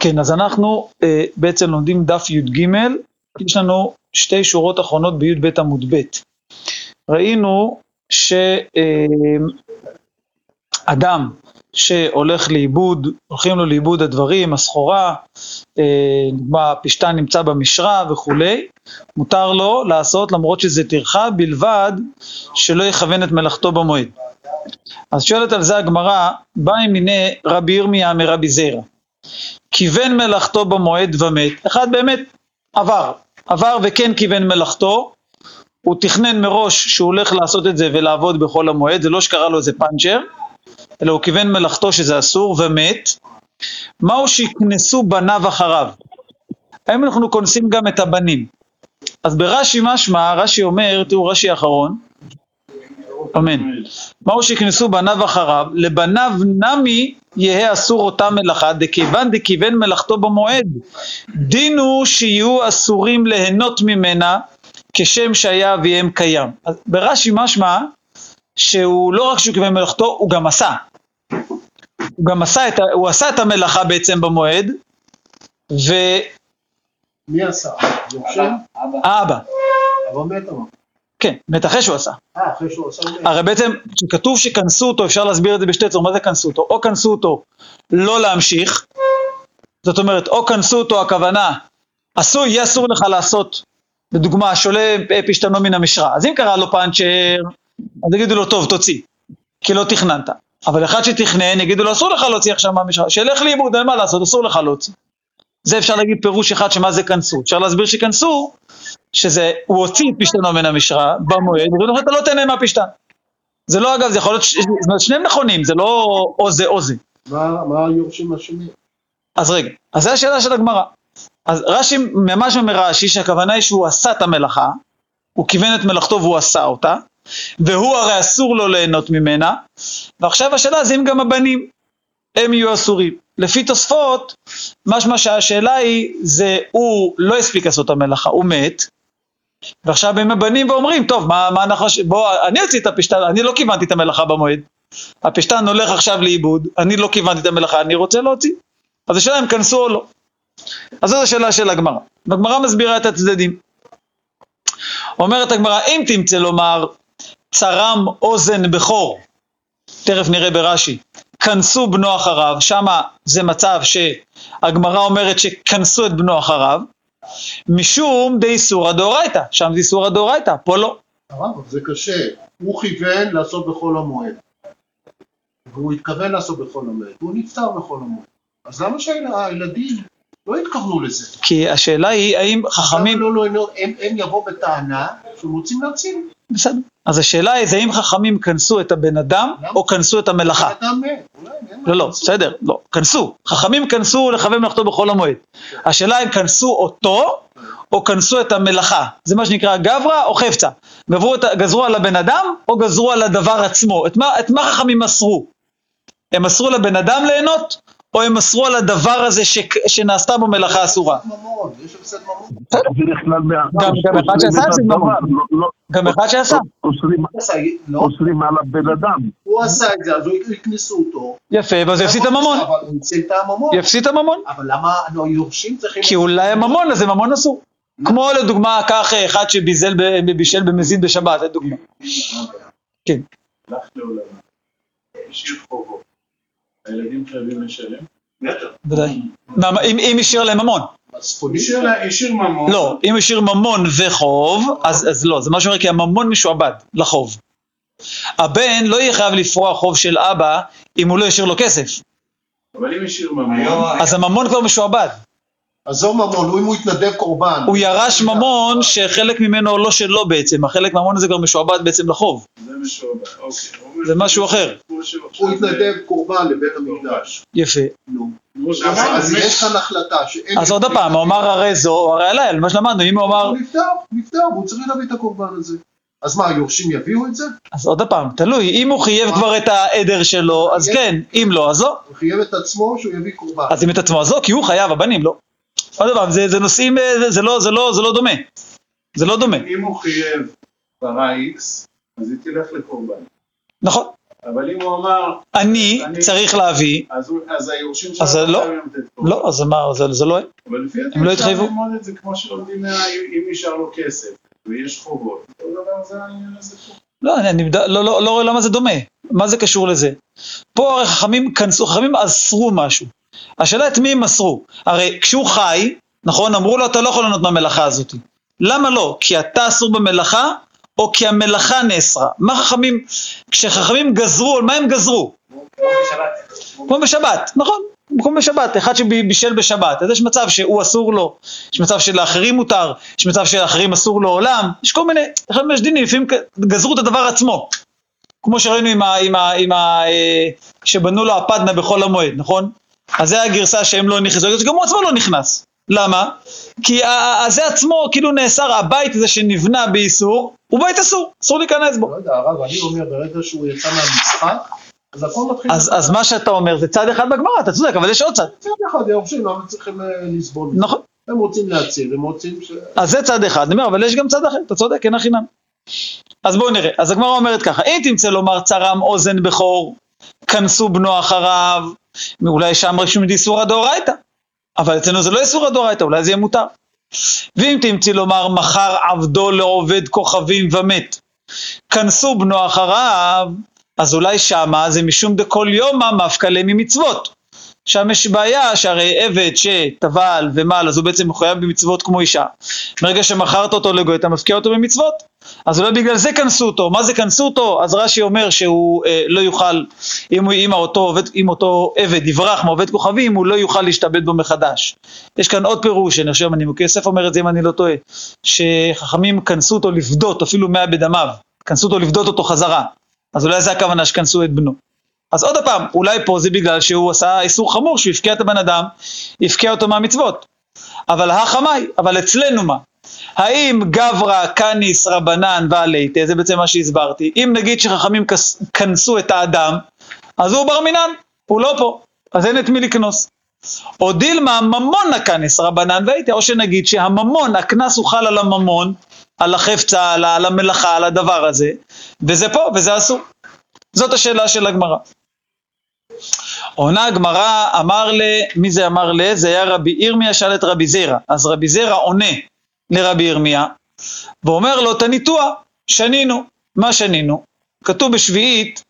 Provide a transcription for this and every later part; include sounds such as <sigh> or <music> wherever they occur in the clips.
כן, אז אנחנו אה, בעצם לומדים דף י"ג, יש לנו שתי שורות אחרונות בי"ב עמוד ב'. ראינו שאדם שהולך לאיבוד, הולכים לו לאיבוד הדברים, הסחורה, אה, הפשתן נמצא במשרה וכולי, מותר לו לעשות למרות שזה טרחה, בלבד שלא יכוון את מלאכתו במועד. אז שואלת על זה הגמרא, באי מיני רבי ירמיה מרבי זירא. כיוון מלאכתו במועד ומת, אחד באמת עבר, עבר וכן כיוון מלאכתו, הוא תכנן מראש שהוא הולך לעשות את זה ולעבוד בכל המועד, זה לא שקרה לו איזה פאנצ'ר, אלא הוא כיוון מלאכתו שזה אסור ומת, מהו שיקנסו בניו אחריו? האם אנחנו כונסים גם את הבנים? אז ברש"י משמע, רש"י אומר, תראו רש"י האחרון, אמן. מהו שכנסו בניו אחריו, לבניו נמי יהא אסור אותה מלאכה, דכיוון דכיוון מלאכתו במועד. דין הוא שיהיו אסורים ליהנות ממנה, כשם שהיה אביהם קיים. אז ברש"י משמע שהוא לא רק שהוא כיוון מלאכתו, הוא גם עשה. הוא גם עשה את, הוא עשה את המלאכה בעצם במועד, ו... מי עשה? יורשים? האבא. אבל מת אמר. כן, באמת אחרי שהוא עשה. אה, אחרי שהוא עשה. הרי בעצם כשכתוב שכנסו אותו, אפשר להסביר את זה בשתי צורות, מה זה כנסו אותו? או כנסו אותו לא להמשיך, זאת אומרת, או כנסו אותו הכוונה, אסור, יהיה אסור לך לעשות, לדוגמה, שולה פשתנו מן המשרה, אז אם קרה לו פאנצ'ר, אז יגידו לו, טוב, תוציא, כי לא תכננת. אבל אחד שתכנן, יגידו לו, אסור לך להוציא עכשיו מהמשרה, שילך לאיבוד, אין מה לעשות, אסור לך להוציא. זה אפשר להגיד פירוש אחד שמה זה כנסו. אפשר להסביר שכנסו, שזה, הוא הוציא את פשתנו מן המשרה במועד, ואומרים לך, אתה לא תהנה מהפשתן. זה לא אגב, זה יכול להיות, ש- שניהם נכונים, זה לא או זה או זה. מה מה היורשים השני? אז רגע, אז זו השאלה של הגמרא. אז רש"י ממש אומר רש"י שהכוונה היא שהוא עשה את המלאכה, הוא כיוון את מלאכתו והוא עשה אותה, והוא הרי אסור לו ליהנות ממנה, ועכשיו השאלה זה אם גם הבנים הם יהיו אסורים. לפי תוספות, משמע שהשאלה היא, זה הוא לא הספיק לעשות את המלאכה, הוא מת, ועכשיו הם הבנים ואומרים, טוב, מה, מה אנחנו, בוא, אני אוציא את הפשתן, אני לא כיוונתי את המלאכה במועד, הפשתן הולך עכשיו לאיבוד, אני לא כיוונתי את המלאכה, אני רוצה להוציא. אז השאלה אם כנסו או לא. אז זאת השאלה של הגמרא. והגמרא מסבירה את הצדדים. אומרת הגמרא, אם תמצא לומר, צרם אוזן בכור, תכף נראה ברש"י, כנסו בנו אחריו, שמה זה מצב שהגמרא אומרת שכנסו את בנו אחריו, משום דאיסורא דאורייתא, שם זה איסורא דאורייתא, פה לא. זה קשה. הוא כיוון לעשות בחול המועד. והוא התכוון לעשות בחול המועד. והוא נפטר בחול המועד. אז למה שהילדים לא התכוונו לזה? כי השאלה היא, האם חכמים... לא, לא, לא, הם, הם יבואו בטענה שהם רוצים להציל. בסדר. אז השאלה היא, זה האם חכמים כנסו את הבן אדם, או כנסו את המלאכה? לא, לא. בסדר, לא, כנסו. חכמים כנסו לכוון מלאכתו בחול המועד. השאלה אם כנסו אותו, או כנסו את המלאכה. זה מה שנקרא גברא או חפצה. גזרו, על הבן אדם, או גזרו על הדבר עצמו. את מה, את מה חכמים מסרו? הם מסרו לבן אדם ליהנות, או הם מסרו על הדבר הזה ש, שנעשתה בו מלאכה אסורה? יש הפסד ממון. גם- גם אחד שעשה את זה, אוסרים ממון. הדבר, לא- לא- גם אחד שעשה. אוסרים- לא, על הבן אדם. הוא עשה את זה, אז הוא יקנסו אותו. יפה, ואז יפסיד את הממון. אבל הוא יצא את הממון. יפסיד את הממון. אבל למה לא, היורשים צריכים... כי אולי הממון הזה ממון אסור. כמו לדוגמה, קח אחד שביזל, ב- בישל במזיד בשבת, לדוגמה. כן. הלך לעולמה, השאיר חובות, הילדים חייבים לשלם? בטח. ודאי. מה, אם אם השאיר להם ממון. השאיר ממון, לא, אם השאיר ממון וחוב, אז אז לא, זה מה שאומר כי הממון משועבד לחוב. הבן לא יהיה חייב לפרוע חוב של אבא אם הוא לא השאיר לו כסף. אבל אם השאיר ממון, אז הממון כבר משועבד. עזוב ממון, אם הוא יתנדב קורבן. הוא ירש ממון שחלק ממנו לא שלו בעצם, החלק מהממון הזה כבר משועבד בעצם לחוב. זה משועבד, אוקיי. זה משהו אחר. הוא יתנדב קורבן לבית המקדש. יפה. אז יש כאן החלטה שאין... אז עוד פעם, הוא אמר הרי זו, הרי על מה שלמדנו, אם הוא אמר, הוא נפטר, נפטר, והוא צריך להביא את הקורבן הזה. אז מה, היורשים יביאו את זה? אז עוד פעם, תלוי, אם הוא חייב כבר את העדר שלו, אז כן, אם לא, אז לא. הוא חייב את עצמו שהוא יביא קורבן. אז אם את עצמו, אז לא, כי הוא חייב, הבנים לא. עוד פעם, זה, זה נושאים, אה, זה, זה, לא, זה, לא, זה לא דומה. זה לא דומה. אם הוא חייב פרה איקס, אז היא תלך לקורבן. נכון. אבל אם הוא אמר, אני צריך להביא, אז אז היורשים אז שלו זה לא-. לא, אז מה, זה, לא. אבל לפי דעתי לא אפשר. ללמוד את זה כמו שלומדים אם נשאר לו כסף ויש חובות. לא, אני, לא, לא רואה למה זה דומה. מה זה קשור לזה? פה הרי חכמים כנסו, חכמים אסרו משהו. השאלה את מי הם אסרו. הרי כשהוא חי, נכון, אמרו לו אתה לא יכול לענות מהמלאכה הזאת. למה לא? כי אתה אסור במלאכה, או כי המלאכה נאסרה. מה חכמים, כשחכמים גזרו, על מה הם גזרו? כמו בשבת, נכון, כמו בשבת, אחד שבישל בשבת, אז יש מצב שהוא אסור לו, יש מצב שלאחרים מותר, יש מצב שלאחרים אסור לו עולם, יש כל מיני, אחד יש דינים, לפעמים גזרו את הדבר עצמו, כמו שראינו עם ה... עם ה, עם ה אה, שבנו לו הפדנה בחול המועד, נכון? אז זה הגרסה שהם לא נכנסו, אז גם הוא עצמו לא נכנס. למה? כי ה- ה- זה עצמו כאילו נאסר, הבית הזה שנבנה באיסור, הוא בית אסור, אסור להיכנס בו. לא יודע, הרב, אני אומר, ברגע שהוא יצא מהמשחק, אז הכל מתחיל... אז, מה שאתה אומר זה צד אחד בגמרא, אתה צודק, אבל יש עוד צד. מצד אחד היורשים למה צריכים אה, לסבול? נכון. הם רוצים להציל, הם רוצים ש... אז זה צד אחד, אני אומר, אבל יש גם צד אחר, אתה צודק, אין הכי נמי. אז בואו נראה, אז הגמרא אומרת ככה, אם תמצא לומר צרם אוזן בכור, כנסו בנו אחריו, אולי שם רשום דיסורא דאורייתא, אבל אצלנו זה לא איסורא דאורייתא, אולי זה יהיה מותר. ואם תמצאי לומר מכר עבדו לעובד כוכבים ומת, כנסו בנו אחריו, אז אולי שמה זה משום דכל יומא מפקלה ממצוות. שם יש בעיה שהרי עבד שטבל ומל אז הוא בעצם מחויב במצוות כמו אישה. ברגע שמכרת אותו לגוי אתה מפקיע אותו במצוות. אז אולי בגלל זה כנסו אותו. מה זה כנסו אותו? אז רש"י אומר שהוא אה, לא יוכל, אם, הוא, אם, אותו, עובד, אם אותו עבד יברח מעובד כוכבים הוא לא יוכל להשתבט בו מחדש. יש כאן עוד פירוש, אני חושב, אני יוסף אומר את זה אם אני לא טועה, שחכמים כנסו אותו לפדות אפילו מאה בדמיו, כנסו אותו לפדות אותו חזרה. אז אולי זה הכוונה שכנסו את בנו. אז עוד פעם, אולי פה זה בגלל שהוא עשה איסור חמור, שהוא הפקיע את הבן אדם, הפקיע אותו מהמצוות. אבל החמאי, אבל אצלנו מה? האם גברא קניס רבנן ועלייתא, זה בעצם מה שהסברתי, אם נגיד שחכמים כנסו את האדם, אז הוא בר מינן, הוא לא פה, אז אין את מי לקנוס. או דילמה ממון הקנס רבנן והייתי, או שנגיד שהממון, הקנס הוא חל על הממון, על החפצה, על, על המלאכה, על הדבר הזה, וזה פה, וזה אסור. זאת השאלה של הגמרא. עונה הגמרא, אמר ל... מי זה אמר ל? זה היה רבי ירמיה שאל את רבי זירא. אז רבי זירא עונה לרבי ירמיה, ואומר לו, תניתוע, שנינו. מה שנינו? כתוב בשביעית,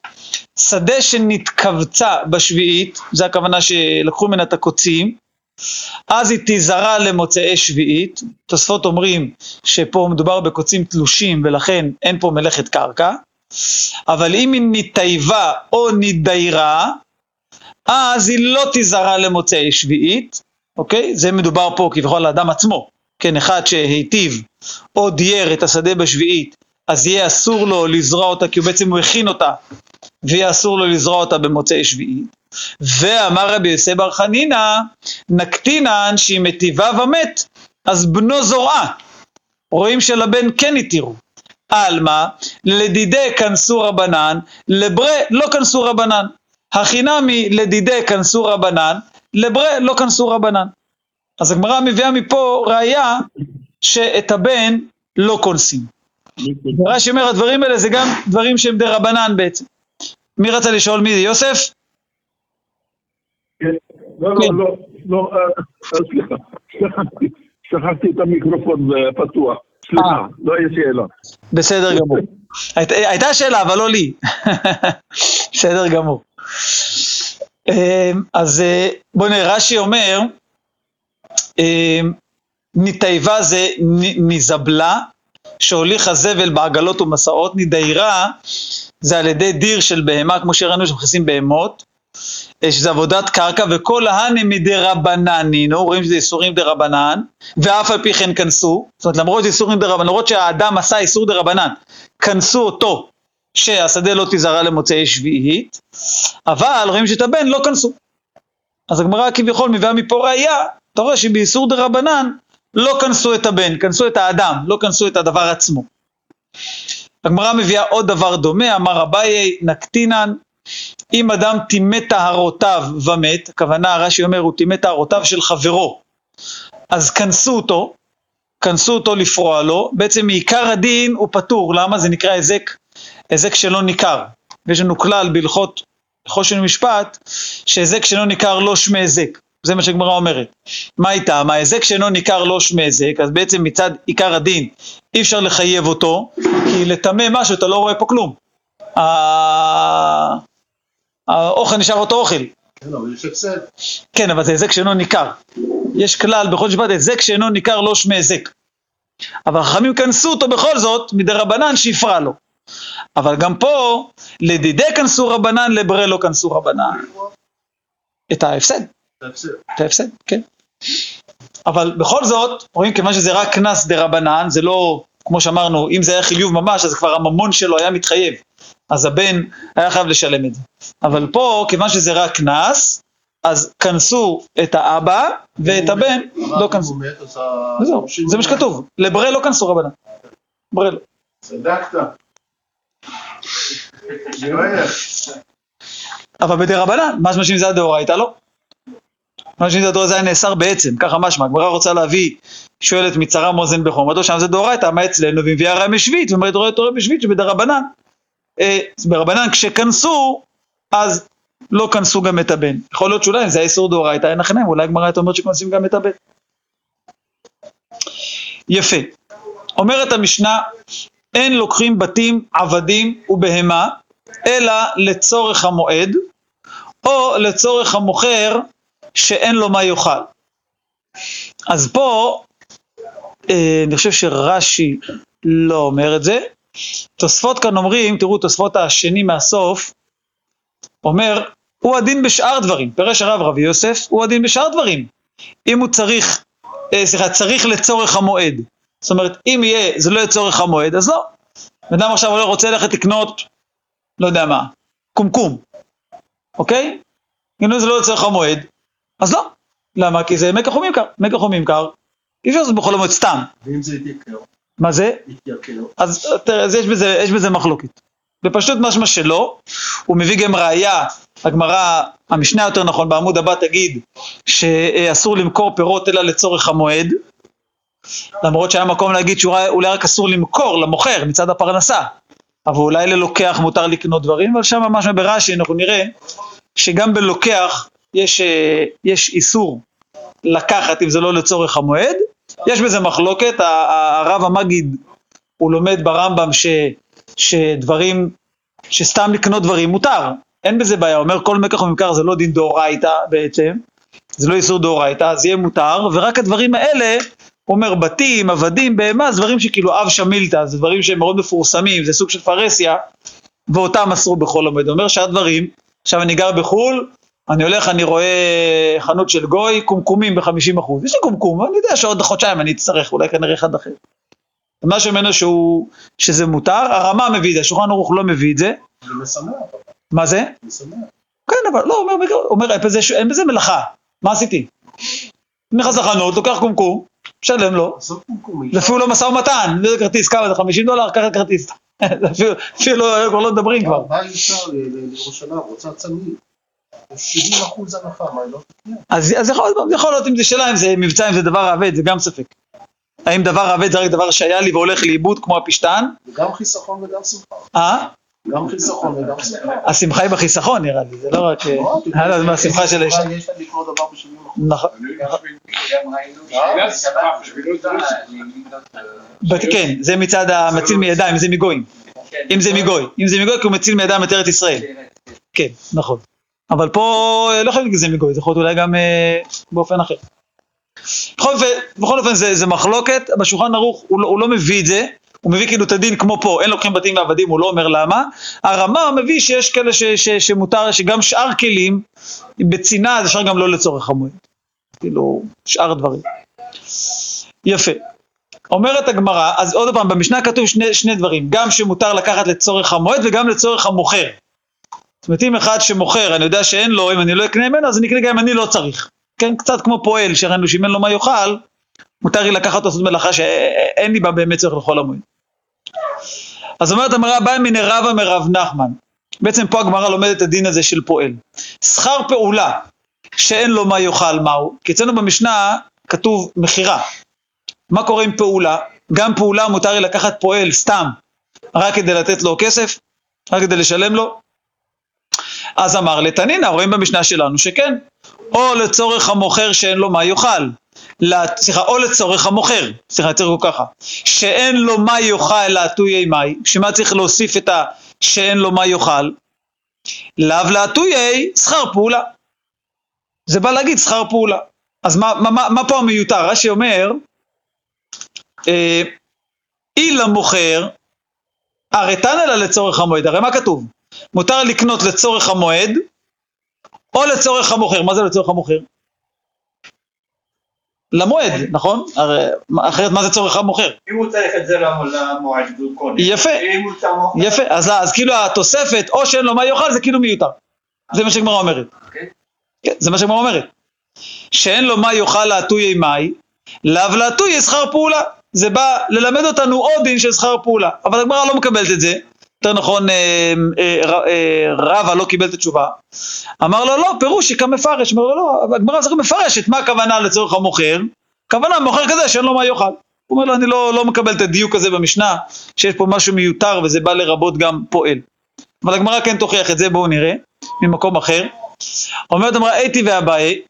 שדה שנתכווצה בשביעית, זה הכוונה שלקחו ממנה את הקוצים, אז היא תיזרע למוצאי שביעית, תוספות אומרים שפה מדובר בקוצים תלושים ולכן אין פה מלאכת קרקע, אבל אם היא נתייבה או נדיירה, אז היא לא תיזרע למוצאי שביעית, אוקיי? זה מדובר פה כביכול על האדם עצמו, כן, אחד שהיטיב או דייר את השדה בשביעית, אז יהיה אסור לו לזרוע אותה, כי הוא בעצם הוא הכין אותה, ויהיה אסור לו לזרוע אותה במוצאי שביעית. ואמר רבי יוסי בר חנינא, נקטינן שהיא מטיבה ומת, אז בנו זורעה. רואים שלבן כן התירו. עלמא, לדידי כנסו רבנן, לברה לא כנסו רבנן. החינמי לדידי כנסו רבנן, לברה לא כנסו רבנן. אז הגמרא מביאה מפה ראיה שאת הבן לא כונסים. רש"י אומר הדברים האלה זה גם דברים שהם דה רבנן בעצם. מי רצה לשאול מי זה? יוסף? לא, כן. לא, לא, לא, אה, סליחה, שכחתי, את המיקרופון אה, פתוח. סליחה, אה. לא יש שאלה. בסדר גמור. היית, הייתה שאלה, אבל לא לי. <laughs> בסדר גמור. אמ, אז אה, בוא נראה, רש"י אומר, אמ, נתיבה זה נזבלה, שהוליך הזבל בעגלות ומסעות, נדיירה זה על ידי דיר של בהמה, כמו שראינו שמכניסים בהמות, אה, שזה עבודת קרקע, וכל ההנה מדרבננינו, רואים שזה איסורים דרבנן, ואף על פי כן כנסו, זאת אומרת למרות איסורים דרבנן, למרות שהאדם עשה איסור דרבנן, כנסו אותו שהשדה לא תיזרע למוצאי שביעית, אבל רואים שאת הבן לא כנסו. אז הגמרא כביכול מביאה מפה ראייה, אתה רואה שבאיסור דרבנן לא כנסו את הבן, כנסו את האדם, לא כנסו את הדבר עצמו. הגמרא מביאה עוד דבר דומה, אמר אביי נקטינן, אם אדם טימא טהרותיו ומת, הכוונה רש"י אומר הוא טימא טהרותיו של חברו, אז כנסו אותו, כנסו אותו לפרוע לו, בעצם מעיקר הדין הוא פטור, למה? זה נקרא היזק, היזק שלא ניכר. ויש לנו כלל בהלכות חושן ומשפט, שהיזק שאינו ניכר לא שמי היזק. זה מה שהגמרא אומרת. מה איתם? ההיזק שאינו ניכר לא שמי היזק, אז בעצם מצד עיקר הדין אי אפשר לחייב אותו, כי לטמא משהו אתה לא רואה פה כלום. האוכל נשאר אותו אוכל. כן, אבל. כן, אבל זה היזק שאינו ניכר. יש כלל בכל משפט, היזק שאינו ניכר לא שמי היזק. אבל החכמים כנסו אותו בכל זאת, מדי רבנן שהפרע לו. אבל גם פה, לדידי כנסו רבנן, לברי לא כנסו רבנן. את ההפסד, את ההפסד, כן. אבל בכל זאת, רואים כיוון שזה רק קנס דה רבנן, זה לא, כמו שאמרנו, אם זה היה חיוב ממש, אז כבר הממון שלו היה מתחייב. אז הבן היה חייב לשלם את זה. אבל פה, כיוון שזה רק קנס, אז כנסו את האבא, ואת הבן לא כנסו. היורשים זה מה. שכתוב. לברי לא כנסו רבנן. ברי לא. צדקת. אבל בדה רבנן, משמע שאם זה היה דאורייתא לא. משמע שאם זה דאורייתא זה היה נאסר בעצם, ככה משמע. הגמרא רוצה להביא, שואלת מצרה מאזן בחומרתו, שם זה דאורייתא, מה אצלנו, ומביאה ראיה משביעית, ואומרת רואה תורה בשביעית שבדה רבנן. אה, ברבנן כשכנסו, אז לא כנסו גם את הבן. יכול להיות שאולי אם זה היה איסור דאורייתא, אין לכם, אולי הגמרא הייתה אומרת שכנסים גם את הבן. יפה. אומרת המשנה, אין לוקחים בתים, עבדים ובהמה, אלא לצורך המועד, או לצורך המוכר שאין לו מה יאכל. אז פה, אה, אני חושב שרש"י לא אומר את זה. תוספות כאן אומרים, תראו תוספות השני מהסוף, אומר, הוא הדין בשאר דברים, פירש הרב רבי יוסף, הוא הדין בשאר דברים. אם הוא צריך, אה, סליחה, צריך לצורך המועד. זאת אומרת, אם יהיה, זה לא לצורך המועד, אז לא. בן אדם עכשיו רוצה ללכת לקנות לא יודע מה, קומקום, אוקיי? אם זה לא לצורך המועד, אז לא. למה? כי זה מקח וממכר, מקח וממכר, אי אפשר לעשות בחול המועד סתם. ואם זה יתייקר, מה זה? יתייקר. אז תראה, אז יש בזה, יש בזה מחלוקת. בפשטות משמע שלא, הוא מביא גם ראייה, הגמרא, המשנה יותר נכון, בעמוד הבא תגיד שאסור למכור פירות אלא לצורך המועד, למרות שהיה מקום להגיד שאולי רק אסור למכור למוכר מצד הפרנסה, אבל אולי ללוקח מותר לקנות דברים, אבל שם ממש ברש"י אנחנו נראה שגם בלוקח יש, אה, יש איסור לקחת אם זה לא לצורך המועד, יש בזה מחלוקת, הרב המגיד הוא לומד ברמב"ם ש, שדברים, שסתם לקנות דברים מותר, אין בזה בעיה, אומר כל מקח וממכר זה לא דין דאורייתא בעצם, זה לא איסור דאורייתא, אז יהיה מותר, ורק הדברים האלה, הוא אומר בתים, עבדים, בהמה, זה דברים שכאילו אב שמילתא, זה דברים שהם מאוד מפורסמים, זה סוג של פרהסיה, ואותם אסרו בכל המועד. אומר שהדברים, עכשיו אני גר בחו"ל, אני הולך, אני רואה חנות של גוי, קומקומים ב-50 אחוז, יש לי קומקום, אני יודע שעוד חודשיים אני אצטרך, אולי כנראה אחד אחר. מה שממנו שהוא, שזה מותר, הרמה מביא את זה, השולחן ערוך לא מביא את זה, זה משמח, מה זה? משמח. כן, אבל לא, אומר, אומר אין, בזה, אין בזה מלאכה, מה עשיתי? נכנס לחנות, לוקח קומקום, משלם לו. זה אפילו לא משא ומתן, זה כרטיס, כמה זה 50 דולר, קח את הכרטיס. <laughs> אפילו, לא, כבר לא מדברים כבר. בא אישה ל- ל- לירושלים, רוצה צמיד. 70 אחוז הנחה, מה, היא לא? אז, אז יכול, יכול להיות אם זה שאלה, אם זה מבצע, אם זה דבר אבד, זה גם ספק. האם דבר אבד זה רק דבר שהיה לי והולך לאיבוד כמו הפשטן? זה גם חיסכון וגם שמחה. אה? גם חיסכון וגם שמחה. השמחה היא בחיסכון נראה לי, זה לא רק... אה, לא, אה, לא, זה מהשמחה של האישה. יש להם לקנות דבר ב-70 אחוז. נכון. כן, זה מצד המציל מידיים, זה מגויים. אם זה מגוי, אם זה מגוי כי הוא מציל מידיים את ארץ ישראל. כן, נכון. אבל פה אה, לא חייב שזה מגוי, זה יכול להיות אולי גם אה, באופן אחר. בכל אופן, בכל אופן זה, זה מחלוקת, בשולחן ערוך הוא, לא- הוא לא מביא את זה, הוא מביא כאילו את הדין כמו פה, אין לוקחים בתים ועבדים, הוא לא אומר למה. הרמה מביא שיש כאלה ש, ש, שמותר, שגם שאר כלים, בצנעה אז אפשר גם לא לצורך המועד. כאילו, שאר דברים. יפה. אומרת הגמרא, אז עוד פעם, במשנה כתוב שני, שני דברים, גם שמותר לקחת לצורך המועד וגם לצורך המוכר. זאת אומרת, אם אחד שמוכר, אני יודע שאין לו, אם אני לא אקנה ממנו, אז אני אקנה גם אם אני לא צריך. כן, קצת כמו פועל, שראינו שאם אין לו מה יאכל, מותר לי לקחת לעשות מלאכה שאין לי בה באמת צורך לכל המועד. אז אומרת הגמרא, באה מן רבא מרב נחמן. בעצם פה הגמרא לומדת את הדין הזה של פועל. שכר פעולה שאין לו מה יאכל, מהו? כי אצלנו במשנה כתוב מכירה. מה קורה עם פעולה? גם פעולה מותר לי לקחת פועל סתם, רק כדי לתת לו כסף, רק כדי לשלם לו, אז אמר לתנינא, רואים במשנה שלנו שכן, או לצורך המוכר שאין לו מה יאכל, סליחה, או לצורך המוכר, סליחה, צריך לקרוא ככה, שאין לו מה יאכל להטויי מאי, שמה צריך להוסיף את ה... שאין לו מה יאכל? לאו להטויי שכר פעולה. זה בא להגיד שכר פעולה. אז מה, מה, מה, מה פה המיותר? רש"י אומר, אה, אי למוכר, הרי תנא לה לצורך המועד, הרי מה כתוב? מותר לקנות לצורך המועד, או לצורך המוכר. מה זה לצורך המוכר? למועד, נכון? הרי אחרת מה זה צורך המוכר? אם הוא צריך את זה למ- למועד הוא קונה. יפה. יפה, אז, אז כאילו התוספת, או שאין לו מה יאכל, זה כאילו מיותר. זה מה שהגמרא אומרת. אוקיי. כן, זה מה שהגמרא אומרת. שאין לו מה יאכל להטויי מאי, לאו להטויי שכר פעולה. זה בא ללמד אותנו עוד דין של שכר פעולה. אבל הגמרא לא מקבלת את זה. יותר נכון, אה, אה, אה, רבא לא קיבל את התשובה. אמר לו, לא, פירוש איכא מפרש. אמר לו, לא, הגמרא צריך מפרשת, מה הכוונה לצורך המוכר? הכוונה מוכר כזה שאין לו מה יאכל. הוא אומר לו, אני לא, לא מקבל את הדיוק הזה במשנה, שיש פה משהו מיותר וזה בא לרבות גם פועל. אבל הגמרא כן תוכיח את זה, בואו נראה, ממקום אחר. אומרת אמרה אתי ואביי,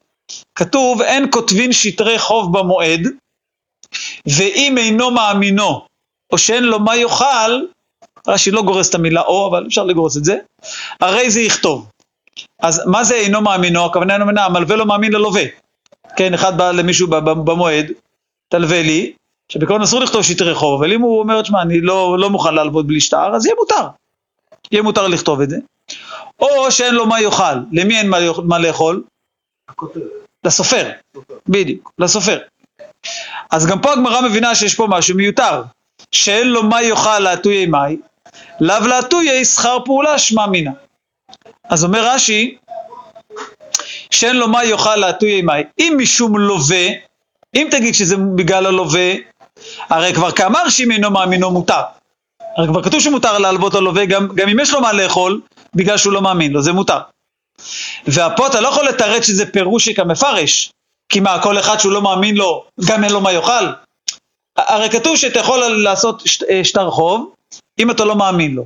כתוב אין כותבין שטרי חוב במועד, ואם אינו מאמינו, או שאין לו מה יאכל, רש"י לא גורס את המילה או, אבל אפשר לגורס את זה, הרי זה יכתוב. אז מה זה אינו מאמינו? הכוונה אינו מאמינו, המלווה לא מאמין ללווה. כן, אחד בא למישהו במועד, תלווה לי, שבעיקרון אסור לכתוב שטרי חוב, אבל אם הוא אומר, תשמע, אני לא, לא מוכן להלוות בלי שטר, אז יהיה מותר. יהיה מותר לכתוב את זה. או שאין לו מה יאכל. למי אין מה, מה לאכול? לסופר. בדיוק, לסופר. אז גם פה הגמרא מבינה שיש פה משהו מיותר. שאין לו מה יאכל להטויי מאי, לאו להטויי שכר פעולה שמע מינה. אז אומר רש"י, שאין לו מה יאכל להטויי מאי. אם משום לווה, אם תגיד שזה בגלל הלווה, הרי כבר כאמר שאם אינו מאמינו מותר. הרי כבר כתוב שמותר להלוות ללווה, גם, גם אם יש לו מה לאכול, בגלל שהוא לא מאמין לו, זה מותר. ופה אתה לא יכול לתרץ שזה פירושי כמפרש, כי מה, כל אחד שהוא לא מאמין לו, גם אין לו מה יאכל? הרי כתוב שאתה יכול לעשות אה, שטר חוב, אם אתה לא מאמין לו.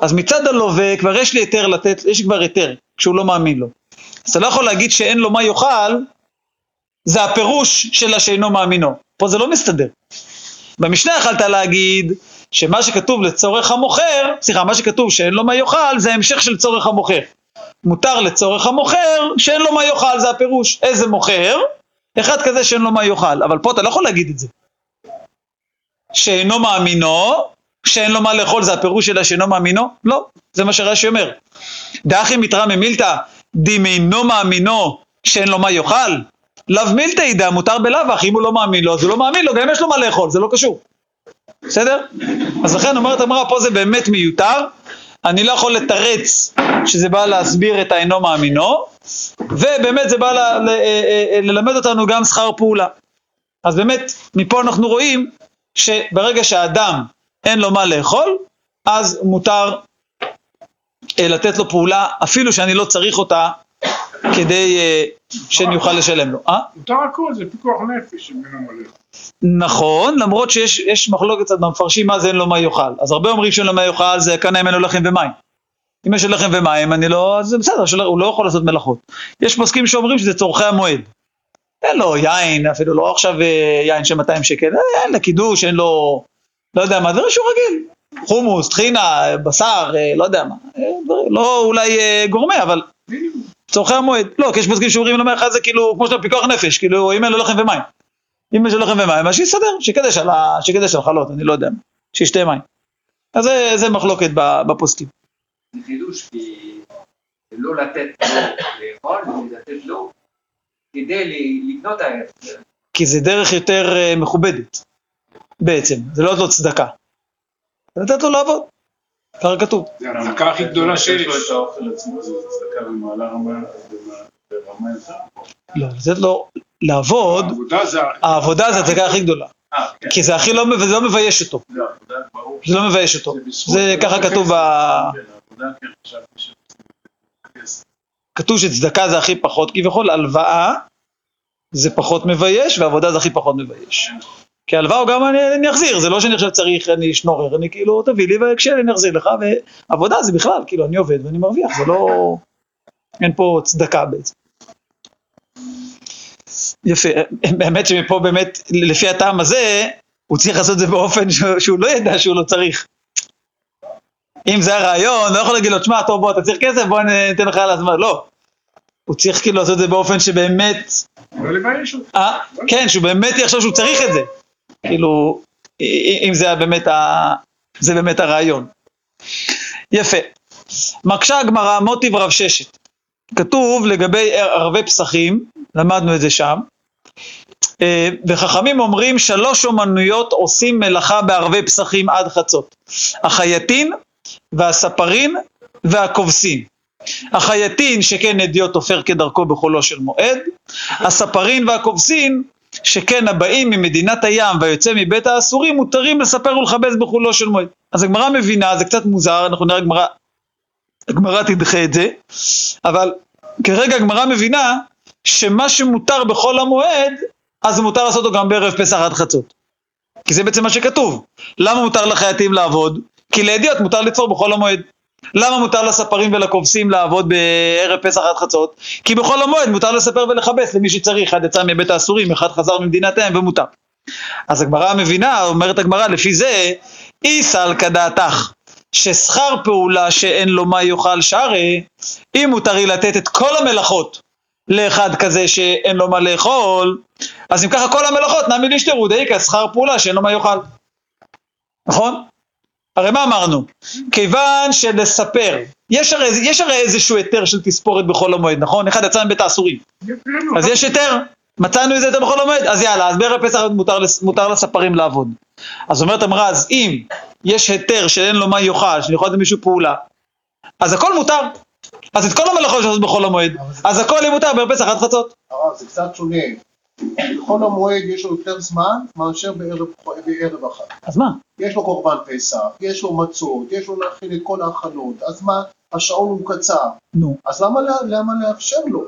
אז מצד הלווה כבר יש לי היתר לתת, יש כבר היתר, כשהוא לא מאמין לו. אז אתה לא יכול להגיד שאין לו מה יאכל, זה הפירוש של השאינו מאמינו. פה זה לא מסתדר. במשנה יכלת להגיד שמה שכתוב לצורך המוכר, סליחה, מה שכתוב שאין לו מה יאכל, זה המשך של צורך המוכר. מותר לצורך המוכר שאין לו מה יאכל, זה הפירוש. איזה מוכר? אחד כזה שאין לו מה יאכל. אבל פה אתה לא יכול להגיד את זה. שאינו מאמינו, שאין לו מה לאכול, זה הפירוש של השאינו מאמינו? לא, זה מה שרש"י אומר. דאחי מתרא ממילתא, דמינו מאמינו, שאין לו מה יאכל? לאו מילתא ידע, מותר בלאו הכי, אם הוא לא מאמין לו, אז הוא לא מאמין לו, גם אם יש לו מה לאכול, זה לא קשור. בסדר? אז לכן אומרת הגמרא, פה זה באמת מיותר, אני לא יכול לתרץ שזה בא להסביר את האינו מאמינו, ובאמת זה בא ל- ל- אה, אה, ללמד אותנו גם שכר פעולה. אז באמת, מפה אנחנו רואים שברגע שהאדם אין לו מה לאכול, אז מותר אה, לתת לו פעולה, אפילו שאני לא צריך אותה, כדי אה, שאני אוכל לשלם לו. אה? מותר הכל, זה פיקוח נפש. נכון, למרות שיש יש מחלוקת קצת במפרשים מה זה אין לו מה יאכל. אז הרבה אומרים שאין לו מה יאכל זה קנה ממנו לחם ומים. אם יש לו לחם ומים, אני לא, זה בסדר, הוא לא יכול לעשות מלאכות. יש פוסקים שאומרים שזה צורכי המועד. אין לו יין, אפילו לא עכשיו יין של 200 שקל, אין לו קידוש, אין לו, לא יודע מה, זה משהו רגיל. חומוס, טחינה, בשר, אה, לא יודע מה. אה, לא אולי אה, גורמה, אבל צורכי המועד. לא, כי יש פוסקים שאומרים למה אחד זה כאילו, כמו שאתה פיקוח נפש, כאילו אם אין לו לחם ומים. אם יש לו לחם ומים, אז שיסדר, שיקדש על, ה... שיקדש על חלות, אני לא יודע, מה. שישתה מים. אז זה, זה מחלוקת בפוסקים. זה חידוש, כי לא לתת לאכול, ולתת לו כדי לקנות הערך. כי זה דרך יותר מכובדת, בעצם, זה לא לתת לו צדקה. זה לתת לו לעבוד, ככה כתוב. זה ההצדקה הכי גדולה שיש. יש לו את האוכל עצמו, זה צדקה במעלה רמה, ברמה יותר. לא, לתת לו לעבוד, העבודה זה... הצדקה הכי גדולה. אה, כן. כי זה הכי לא, לא מבייש אותו, זה לא מבייש אותו. זה לא ככה. כתוב ב... כן, כן. כתוב שצדקה זה הכי פחות, כביכול הלוואה זה פחות מבייש, ועבודה זה הכי פחות מבייש. כי הלוואה גם אני, אני אחזיר, זה לא שאני עכשיו צריך, אני שנורר, אני כאילו, תביא לי לי אני אחזיר לך, ועבודה זה בכלל, כאילו, אני עובד ואני מרוויח, זה לא... אין פה צדקה בעצם. יפה, באמת שמפה באמת, לפי הטעם הזה, הוא צריך לעשות את זה באופן שהוא, שהוא לא ידע שהוא לא צריך. אם זה הרעיון, לא יכול להגיד לו, תשמע, טוב, בוא, אתה צריך כסף, בוא ניתן לך על הזמן, לא. הוא צריך כאילו לעשות את זה באופן שבאמת, לא לבייש אותו. אה, כן, שהוא באמת יחשוב שהוא צריך את זה. כאילו, אם זה באמת, ה... זה באמת הרעיון. יפה. מקשה הגמרא מוטיב רב ששת. כתוב לגבי ערבי פסחים, למדנו את זה שם, וחכמים אומרים שלוש אומנויות עושים מלאכה בערבי פסחים עד חצות. החייטין והספרין והכובסין. החייטין שכן אדיוט עופר כדרכו בחולו של מועד, הספרין והכובסין שכן הבאים ממדינת הים והיוצא מבית האסורים מותרים לספר ולכבס בחולו של מועד. אז הגמרא מבינה, זה קצת מוזר, אנחנו נראה הגמרא, הגמרא תדחה את זה, אבל כרגע הגמרא מבינה שמה שמותר בחול המועד, אז מותר לעשות אותו גם בערב פסח עד חצות. כי זה בעצם מה שכתוב. למה מותר לחייטים לעבוד? כי לידיעות מותר לצור בחול המועד. למה מותר לספרים ולכובסים לעבוד בערב פסח עד חצות? כי בחול המועד מותר לספר ולכבס למי שצריך, אחד יצא מבית האסורים, אחד חזר ממדינת האם ומותר. אז הגמרא מבינה, אומרת הגמרא, לפי זה, איסל כדעתך, ששכר פעולה שאין לו מה יאכל שרי, אם מותר לי לתת את כל המלאכות לאחד כזה שאין לו מה לאכול, אז אם ככה כל המלאכות נעמי לישתרו דאיקה שכר פעולה שאין לו מה יאכל. נכון? הרי מה אמרנו? כיוון שלספר, יש הרי, יש הרי איזשהו היתר של תספורת בחול המועד, נכון? אחד יצא מבית האסורים. אז יש היתר, מצאנו איזה היתר בחול המועד, אז יאללה, אז בערב פסח מותר, מותר לספרים לעבוד. אז אומרת אמרה, אז אם יש היתר שאין לו מה יאכל, שאני יכול לתת למישהו פעולה, אז הכל מותר. אז את כל המלאכות שעושות בחול המועד, אז הכל יהיה מותר בערב פסח עד חצות. הרב, זה קצת שונה. בחול המועד יש לו יותר זמן מאשר בערב, בערב אחד. אז מה? יש לו קורבן פסח, יש לו מצות, יש לו להכין את כל ההכנות, אז מה, השעון הוא קצר, נו. אז למה, למה לאפשר לו?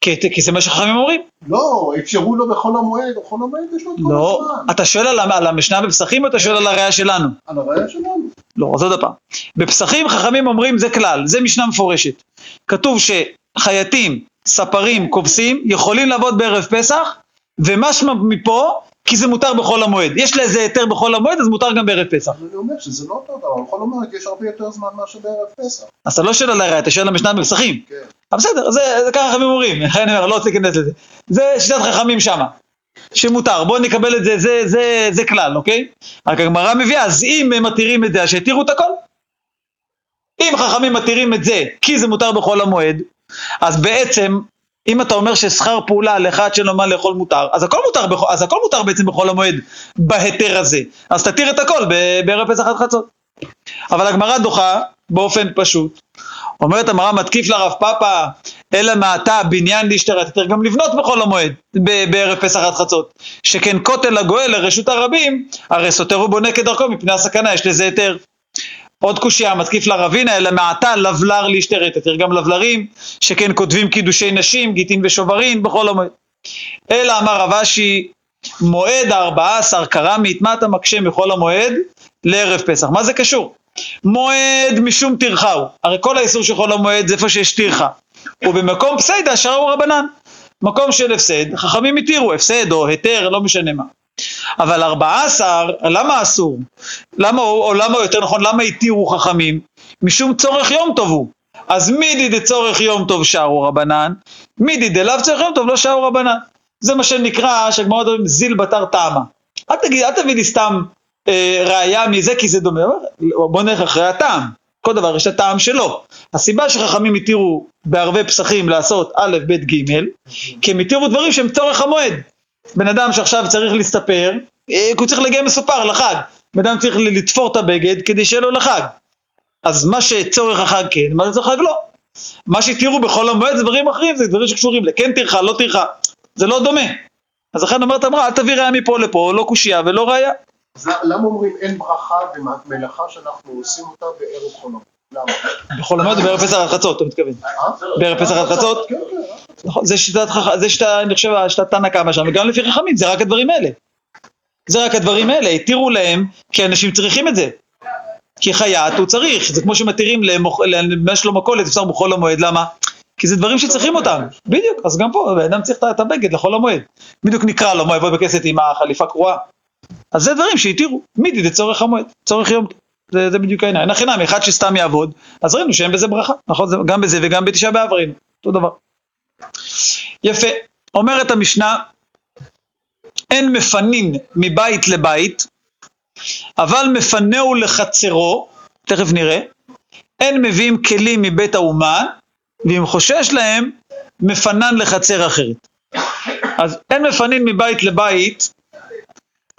כי, כי זה מה שחכמים אומרים. לא, אפשרו לו בחול המועד, בחול המועד יש לו את כל לא. הזמן. אתה שואל על, על המשנה בפסחים או אתה שואל על הראייה שלנו? על הראייה שלנו. לא, אז עוד פעם. בפסחים חכמים אומרים זה כלל, זה משנה מפורשת. כתוב שחייטים, ספרים, כובסים, יכולים לעבוד בערב פסח, ומשמע מפה, כי זה מותר בחול המועד. יש לזה היתר בחול המועד, אז מותר גם בערב פסח. אני אומר שזה לא אותו דבר, בחול המועד יש הרבה יותר זמן מאשר בערב פסח. אז אתה לא שואל על הראייה, אתה שואל על המשנה בפסחים. כן. אבל בסדר, זה, זה ככה חכמים אומרים, לכן <laughs> אני אומר, לא רוצה להיכנס לזה. זה שיטת חכמים שמה, שמותר, בואו נקבל את זה, זה, זה, זה כלל, אוקיי? רק הגמרא מביאה, אז אם הם מתירים את זה, אז שיתירו את הכל. אם חכמים מתירים את זה, כי זה מותר בחול המועד, אז בעצם, אם אתה אומר ששכר פעולה לאחד שאין לו מה לאכול מותר, אז הכל מותר, אז הכל מותר בעצם בחול המועד, בהיתר הזה. אז תתיר את הכל בערב פסח עד חצות. אבל הגמרא דוחה באופן פשוט. אומרת המראה מתקיף לרב פאפא, אלא מעתה בניין להשתרת, יותר גם לבנות בחול המועד, בערב פסח עד חצות. שכן כותל הגואל לרשות הרבים, הרי סותר ובונה כדרכו מפני הסכנה, יש לזה היתר. עוד קושייה, מתקיף לרבינה, אלא מעתה לבלר להשתרת, יותר גם לבלרים, שכן כותבים קידושי נשים, גיטין ושוברין, בחול המועד. אלא אמר רב אשי, מועד הארבעה עשר קרמית, מה אתה מקשה מחול המועד לערב פסח? מה זה קשור? מועד משום טרחה הוא, הרי כל האיסור של חול המועד זה איפה שיש טרחה, ובמקום פסיידא שרו רבנן, מקום של הפסד, חכמים התירו, הפסד או היתר, לא משנה מה. אבל ארבעה עשר, למה אסור? למה, או, למה יותר נכון, למה התירו חכמים? משום צורך יום טוב הוא. אז מידי דצורך יום טוב שרו רבנן, מידי דלאו צורך יום טוב לא שרו רבנן. זה מה שנקרא, שהגמרא אומרים זיל בתר טעמה. אל תגיד, אל תביא לי סתם אה, ראייה מזה כי זה דומה, בוא נלך אחרי הטעם. כל דבר יש הטעם שלו. הסיבה שחכמים התירו בערבי פסחים לעשות א', ב', ג', כי הם התירו דברים שהם צורך המועד. בן אדם שעכשיו צריך להסתפר, אה, הוא צריך להגיע מסופר לחג. בן אדם צריך לתפור את הבגד כדי שיהיה לו לחג. אז מה שצורך החג כן, מה שצורך החג לא. מה שהתירו בחול המועד זה דברים אחרים, זה דברים שקשורים לכן טרחה, לא טרחה. זה לא דומה. אז לכן אומרת אמרה, אל תביא ראיה מפה לפה, לא קושייה ולא ראיה. למה אומרים אין ברכה במלאכה שאנחנו עושים אותה בערב חול המועד? למה? בחול המועד ובערב פסח עד חצות, אתה מתכוון. אה? בערב פסח עד חצות? כן, כן. נכון, זה שיטת. זה שיטה, אני חושב, שיטת תנא קמא שם, וגם לפי חכמים, זה רק הדברים האלה. זה רק הדברים האלה, התירו להם, כי אנשים צריכים את זה. כי חייט הוא צריך, זה כמו שמתירים למש לו מכולת, אפשר בחול המועד, למה? כי זה דברים שצריכים אותם, בדיוק, אז גם פה, אדם צריך את הבגד לחול המועד. בדיוק נקרא לו, מה יבוא בכסת עם החליפה קרועה. אז זה דברים שהתירו, מידי לצורך המועד, צורך יום. זה, זה בדיוק העניין. אין חינם, אחד שסתם יעבוד, אז ראינו שאין בזה ברכה, נכון? זה, גם בזה וגם בתשעה באב ראינו, אותו דבר. יפה, אומרת המשנה, אין מפנין מבית לבית, אבל מפנהו לחצרו, תכף נראה, אין מביאים כלים מבית האומן, ואם חושש להם, מפנן לחצר אחרת. אז אין מפנין מבית לבית,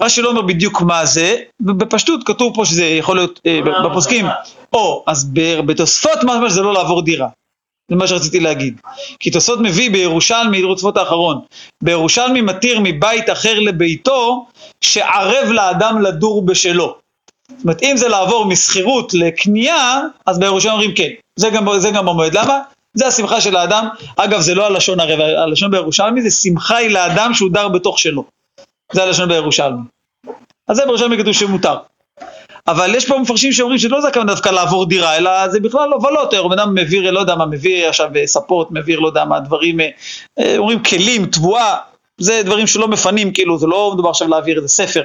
רש"י לא אומר בדיוק מה זה, ובפשטות כתוב פה שזה יכול להיות אה, בפוסקים, או, אז בתוספות מה שזה לא לעבור דירה. זה מה שרציתי להגיד. כי תוספות מביא בירושלמי, תוספות האחרון, בירושלמי מתיר מבית אחר לביתו, שערב לאדם לדור בשלו. זאת אומרת, אם זה לעבור משכירות לקנייה, אז בירושלים אומרים כן. זה גם, זה גם במועד. למה? זה השמחה של האדם. אגב, זה לא הלשון הרב, הלשון בירושלמי זה שמחה היא לאדם שהוא דר בתוך שלו. זה הלשון בירושלמי. אז זה בירושלמי כתוב שמותר. אבל יש פה מפרשים שאומרים שלא זה הכוונה דווקא לעבור דירה, אלא זה בכלל לא בן אדם מביא, לא יודע מה, מביא עכשיו ספות, מביא לא יודע מה, דברים, אה, אה, אומרים כלים, תבואה, זה דברים שלא מפנים, כאילו, זה לא מדובר עכשיו להעביר איזה ספר,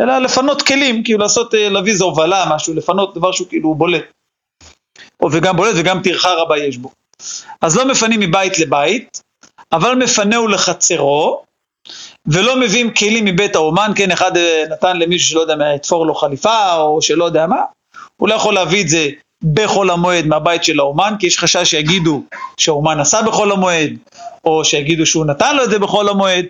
אלא לפנות כלים, כאילו לעשות, אה, להביא איזה הובלה, משהו, לפנות דבר שהוא כאילו בולט. וגם בולט וגם טרחה רבה יש בו. אז לא מפנים מבית לבית, אבל מפנהו לחצרו, ולא מביאים כלים מבית האומן, כן, אחד אה, נתן למישהו שלא יודע מה, יתפור לו חליפה, או שלא יודע מה, הוא לא יכול להביא את זה בחול המועד מהבית של האומן, כי יש חשש שיגידו שהאומן עשה בחול המועד, או שיגידו שהוא נתן לו את זה בחול המועד,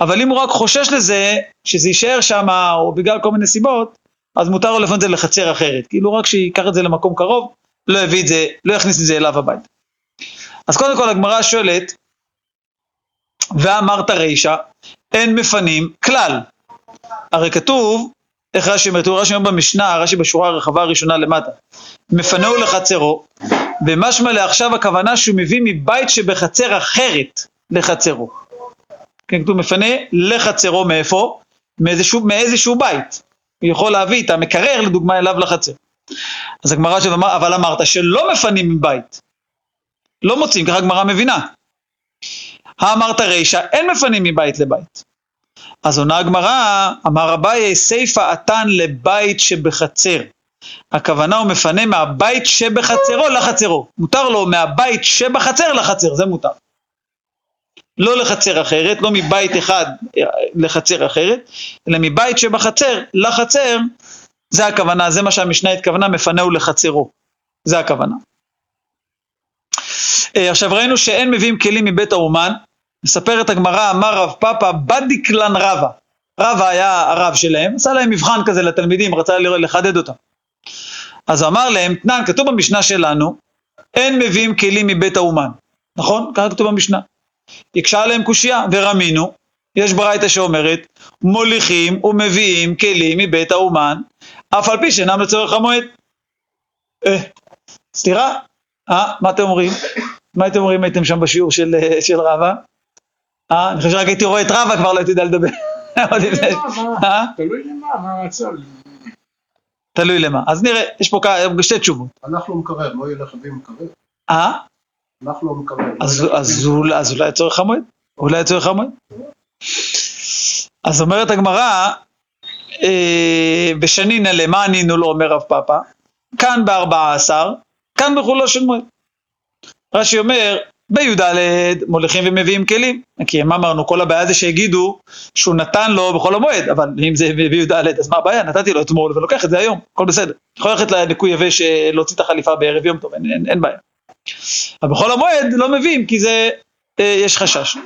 אבל אם הוא רק חושש לזה, שזה יישאר שם, או בגלל כל מיני סיבות, אז מותר לו לפנות את זה לחצר אחרת, כאילו רק שייקח את זה למקום קרוב, לא יביא את זה, לא יכניס את זה אליו הביתה. אז קודם כל הגמרא שואלת, ואמרת רישא, אין מפנים כלל. הרי כתוב, איך רש"י אומר, רש"י אומר במשנה, רש"י בשורה הרחבה הראשונה למטה, מפנהו לחצרו, ומשמע לעכשיו הכוונה שהוא מביא מבית שבחצר אחרת לחצרו. כן, כתוב מפנה לחצרו מאיפה? מאיזשהו, מאיזשהו בית. הוא יכול להביא את המקרר לדוגמה אליו לחצר. אז הגמרא שלו אמר, אבל אמרת שלא מפנים מבית. לא מוצאים, ככה הגמרא מבינה. האמרת רישא, אין מפנים מבית לבית. אז עונה הגמרא, אמר אביי, סיפא עתן לבית שבחצר. הכוונה הוא מפנה מהבית שבחצרו לחצרו. מותר לו מהבית שבחצר לחצר, זה מותר. לא לחצר אחרת, לא מבית אחד לחצר אחרת, אלא מבית שבחצר לחצר, זה הכוונה, זה מה שהמשנה התכוונה, מפנהו לחצרו. זה הכוונה. אה, עכשיו ראינו שאין מביאים כלים מבית האומן, מספרת הגמרא, אמר רב פאפא, בדיקלן רבה. רבה היה הרב שלהם, עשה להם מבחן כזה לתלמידים, רצה לחדד אותם. אז אמר להם, תנן, כתוב במשנה שלנו, אין מביאים כלים מבית האומן. נכון? ככה כתוב במשנה. הקשה עליהם קושייה, ורמינו, יש ברייתא שאומרת, מוליכים ומביאים כלים מבית האומן, אף על פי שאינם לצורך המועד. אה, סליחה? אה, מה אתם אומרים? מה הייתם אומרים הייתם שם בשיעור של, אה, של רבא? אה, אני חושב שרק הייתי רואה את רבא כבר לא הייתי יודע לדבר. אה? תלוי למה, מה המצב. תלוי למה. אז נראה, יש פה שתי תשובות. אנחנו מקרב, לא ילך אבי מקרב. אה? אנחנו מקרב. אז אולי לצורך המועד? אולי לצורך המועד? אז אומרת הגמרא, בשנינא למה ענינו לו אומר רב פאפא? כאן בארבע עשר, כאן בחולו של מועד. רש"י אומר, בי"ד מוליכים ומביאים כלים. כי מה אמרנו? כל הבעיה זה שיגידו שהוא נתן לו בכל המועד, אבל אם זה בי"ד אז מה הבעיה? נתתי לו אתמול ולוקח את זה היום, הכל בסדר. יכול ללכת לניקוי יבש אה, להוציא את החליפה בערב יום טוב, אין, אין, אין בעיה. אבל בכל המועד לא מביאים כי זה, אה, יש חשש.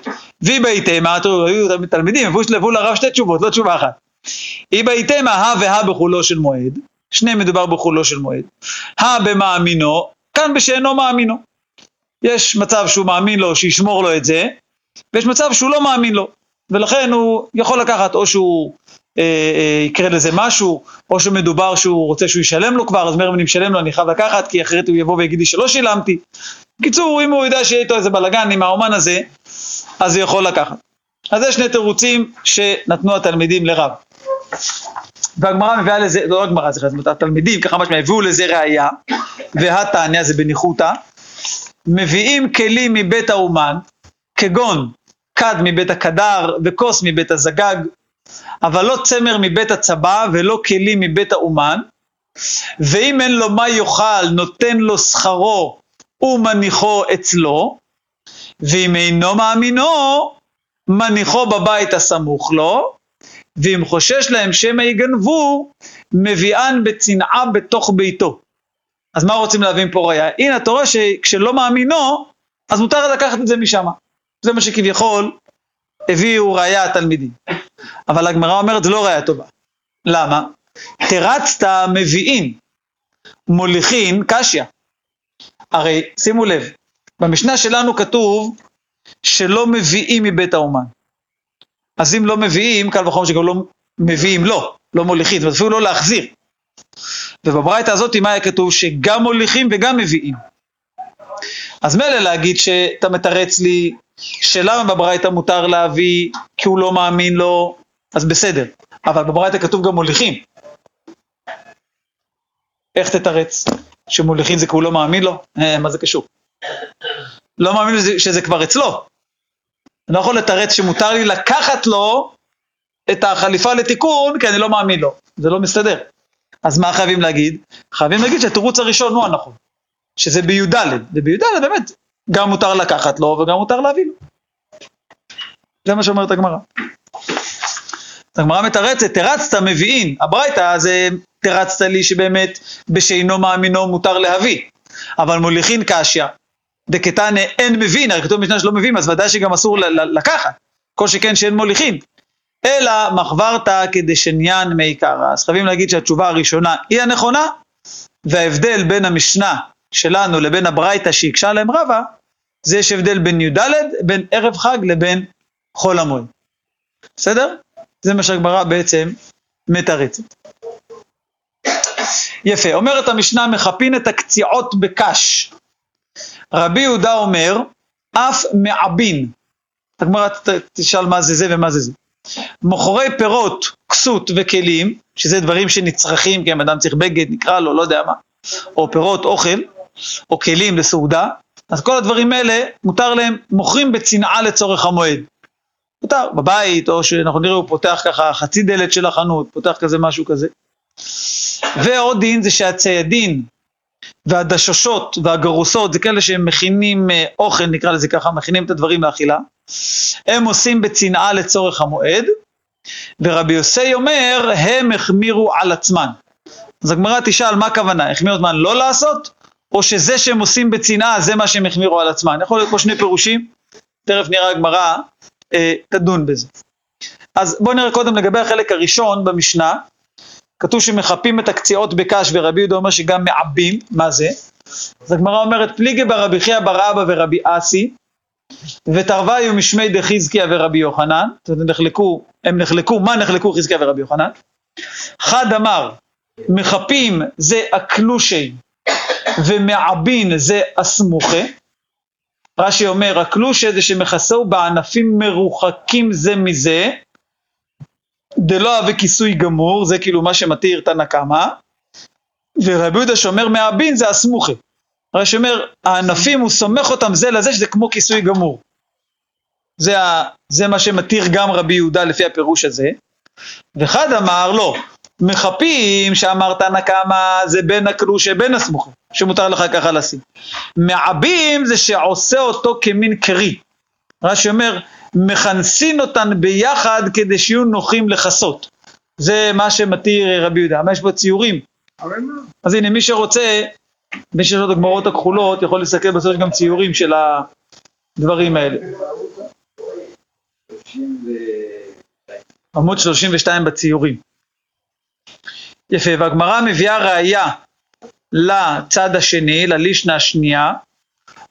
ואי בהיתמה, היו תלמידים, לבוא לרב שתי תשובות, לא תשובה אחת. אי בהיתמה, הא והא בחולו של מועד, שניהם מדובר בחולו של מועד. הא במאמינו, כאן בשאינו מאמינו. יש מצב שהוא מאמין לו שישמור לו את זה, ויש מצב שהוא לא מאמין לו, ולכן הוא יכול לקחת או שהוא אה, אה, יקרה לזה משהו, או שמדובר שהוא רוצה שהוא ישלם לו כבר, אז אומר אם אני משלם לו אני חייב לקחת, כי אחרת הוא יבוא ויגיד לי שלא שילמתי. בקיצור, אם הוא יודע שיהיה איתו איזה בלאגן עם האומן הזה, אז הוא יכול לקחת. אז יש שני תירוצים שנתנו התלמידים לרב. והגמרא מביאה לזה, לא הגמרא, זה התלמידים, ככה משמע, הביאו לזה ראייה, והתניא זה בניחותא, מביאים כלים מבית האומן, כגון כד מבית הקדר וכוס מבית הזגג, אבל לא צמר מבית הצבא ולא כלים מבית האומן, ואם אין לו מה יאכל, נותן לו שכרו ומניחו אצלו, ואם אינו מאמינו, מניחו בבית הסמוך לו, ואם חושש להם שמא יגנבו, מביאן בצנעה בתוך ביתו. אז מה רוצים להבין פה ראייה? הנה אתה רואה שכשלא מאמינו, אז מותר לקחת את זה משם. זה מה שכביכול הביאו ראייה התלמידים. אבל הגמרא אומרת זה לא ראייה טובה. למה? תרצת מביאים, מוליכין קשיא. הרי שימו לב, במשנה שלנו כתוב שלא מביאים מבית האומן. אז אם לא מביאים, קל וחומר שגם לא מביאים לא, לא מוליכים, זאת אומרת אפילו לא להחזיר. ובברייתא הזאת מה היה כתוב? שגם מוליכים וגם מביאים. אז מילא להגיד שאתה מתרץ לי שלמה בברייתא מותר להביא כי הוא לא מאמין לו, אז בסדר. אבל בברייתא כתוב גם מוליכים. איך תתרץ? שמוליכים זה כי הוא לא מאמין לו? אה, מה זה קשור? לא מאמין שזה, שזה כבר אצלו. אני לא יכול לתרץ שמותר לי לקחת לו את החליפה לתיקון כי אני לא מאמין לו. זה לא מסתדר. אז מה חייבים להגיד? חייבים להגיד שהתירוץ הראשון הוא הנכון. שזה בי"ד, ובי"ד באמת גם מותר לקחת לו וגם מותר להביא לו. זה מה שאומרת הגמרא. הגמרא מתרצת, תרצת מביאין, הברייתא זה תרצת לי שבאמת בשאינו מאמינו מותר להביא, אבל מוליכין קשיא, דקתנא אין מבין, הרי כתוב במשנה שלא מבין, אז ודאי שגם אסור לקחת, כל שכן שאין מוליכין. אלא מחברתא כדשניין מי קרא. אז חייבים להגיד שהתשובה הראשונה היא הנכונה, וההבדל בין המשנה שלנו לבין הברייתא שהקשה להם רבה, זה יש הבדל בין י"ד, בין ערב חג לבין חול המועד. בסדר? זה מה שהגמרא בעצם מתרצת. יפה, אומרת המשנה, מחפין את הקציעות בקש. רבי יהודה אומר, אף מעבין. הגמרא תשאל מה זה זה ומה זה זה. מוכרי פירות, כסות וכלים, שזה דברים שנצרכים, כי אם אדם צריך בגד, נקרא לו, לא יודע מה, או פירות, אוכל, או כלים לסעודה, אז כל הדברים האלה, מותר להם, מוכרים בצנעה לצורך המועד. מותר, בבית, או שאנחנו נראה, הוא פותח ככה חצי דלת של החנות, פותח כזה משהו כזה. ועוד דין זה שהציידין והדששות והגרוסות, זה כאלה שהם מכינים אה, אוכל, נקרא לזה ככה, מכינים את הדברים לאכילה, הם עושים בצנעה לצורך המועד, ורבי יוסי אומר, הם החמירו על עצמן. אז הגמרא תשאל מה הכוונה, החמירו זמן לא לעשות, או שזה שהם עושים בצנעה זה מה שהם החמירו על עצמן. יכול להיות פה שני פירושים, תכף נראה הגמרא, אה, תדון בזה. אז בואו נראה קודם לגבי החלק הראשון במשנה, כתוב שמחפים את הקציעות בקש ורבי יהודה אומר שגם מעבים, מה זה? אז הגמרא אומרת פליגי ברבי חייא בר אבא ורבי אסי ותרוויו משמי דחזקיה ורבי יוחנן, זאת אומרת נחלקו, הם נחלקו, מה נחלקו חזקיה ורבי יוחנן? חד אמר מחפים זה הקלושי ומעבין זה הסמוכה רש"י אומר הקלושה זה שמכסהו בענפים מרוחקים זה מזה דלא אהבה כיסוי גמור, זה כאילו מה שמתיר תנא קמא, ורבי יהודה שאומר מהבין זה הסמוכה. הרי שאומר, הענפים הוא סומך אותם זה לזה שזה כמו כיסוי גמור. זה, ה, זה מה שמתיר גם רבי יהודה לפי הפירוש הזה. וחד אמר לא, מחפים שאמר תנא קמא זה בין הקלושה בין הסמוכה, שמותר לך ככה לשים. מעבים זה שעושה אותו כמין קרי. רש"י אומר, מכנסין אותן ביחד כדי שיהיו נוחים לכסות. זה מה שמתיר רבי יהודה. מה יש פה ציורים? אז הנה, מי שרוצה, מי שיש לו את הגמרות הכחולות, יכול להסתכל בסוף גם ציורים של הדברים האלה. עמוד 32 בציורים. יפה, והגמרא מביאה ראייה לצד השני, ללישנה השנייה.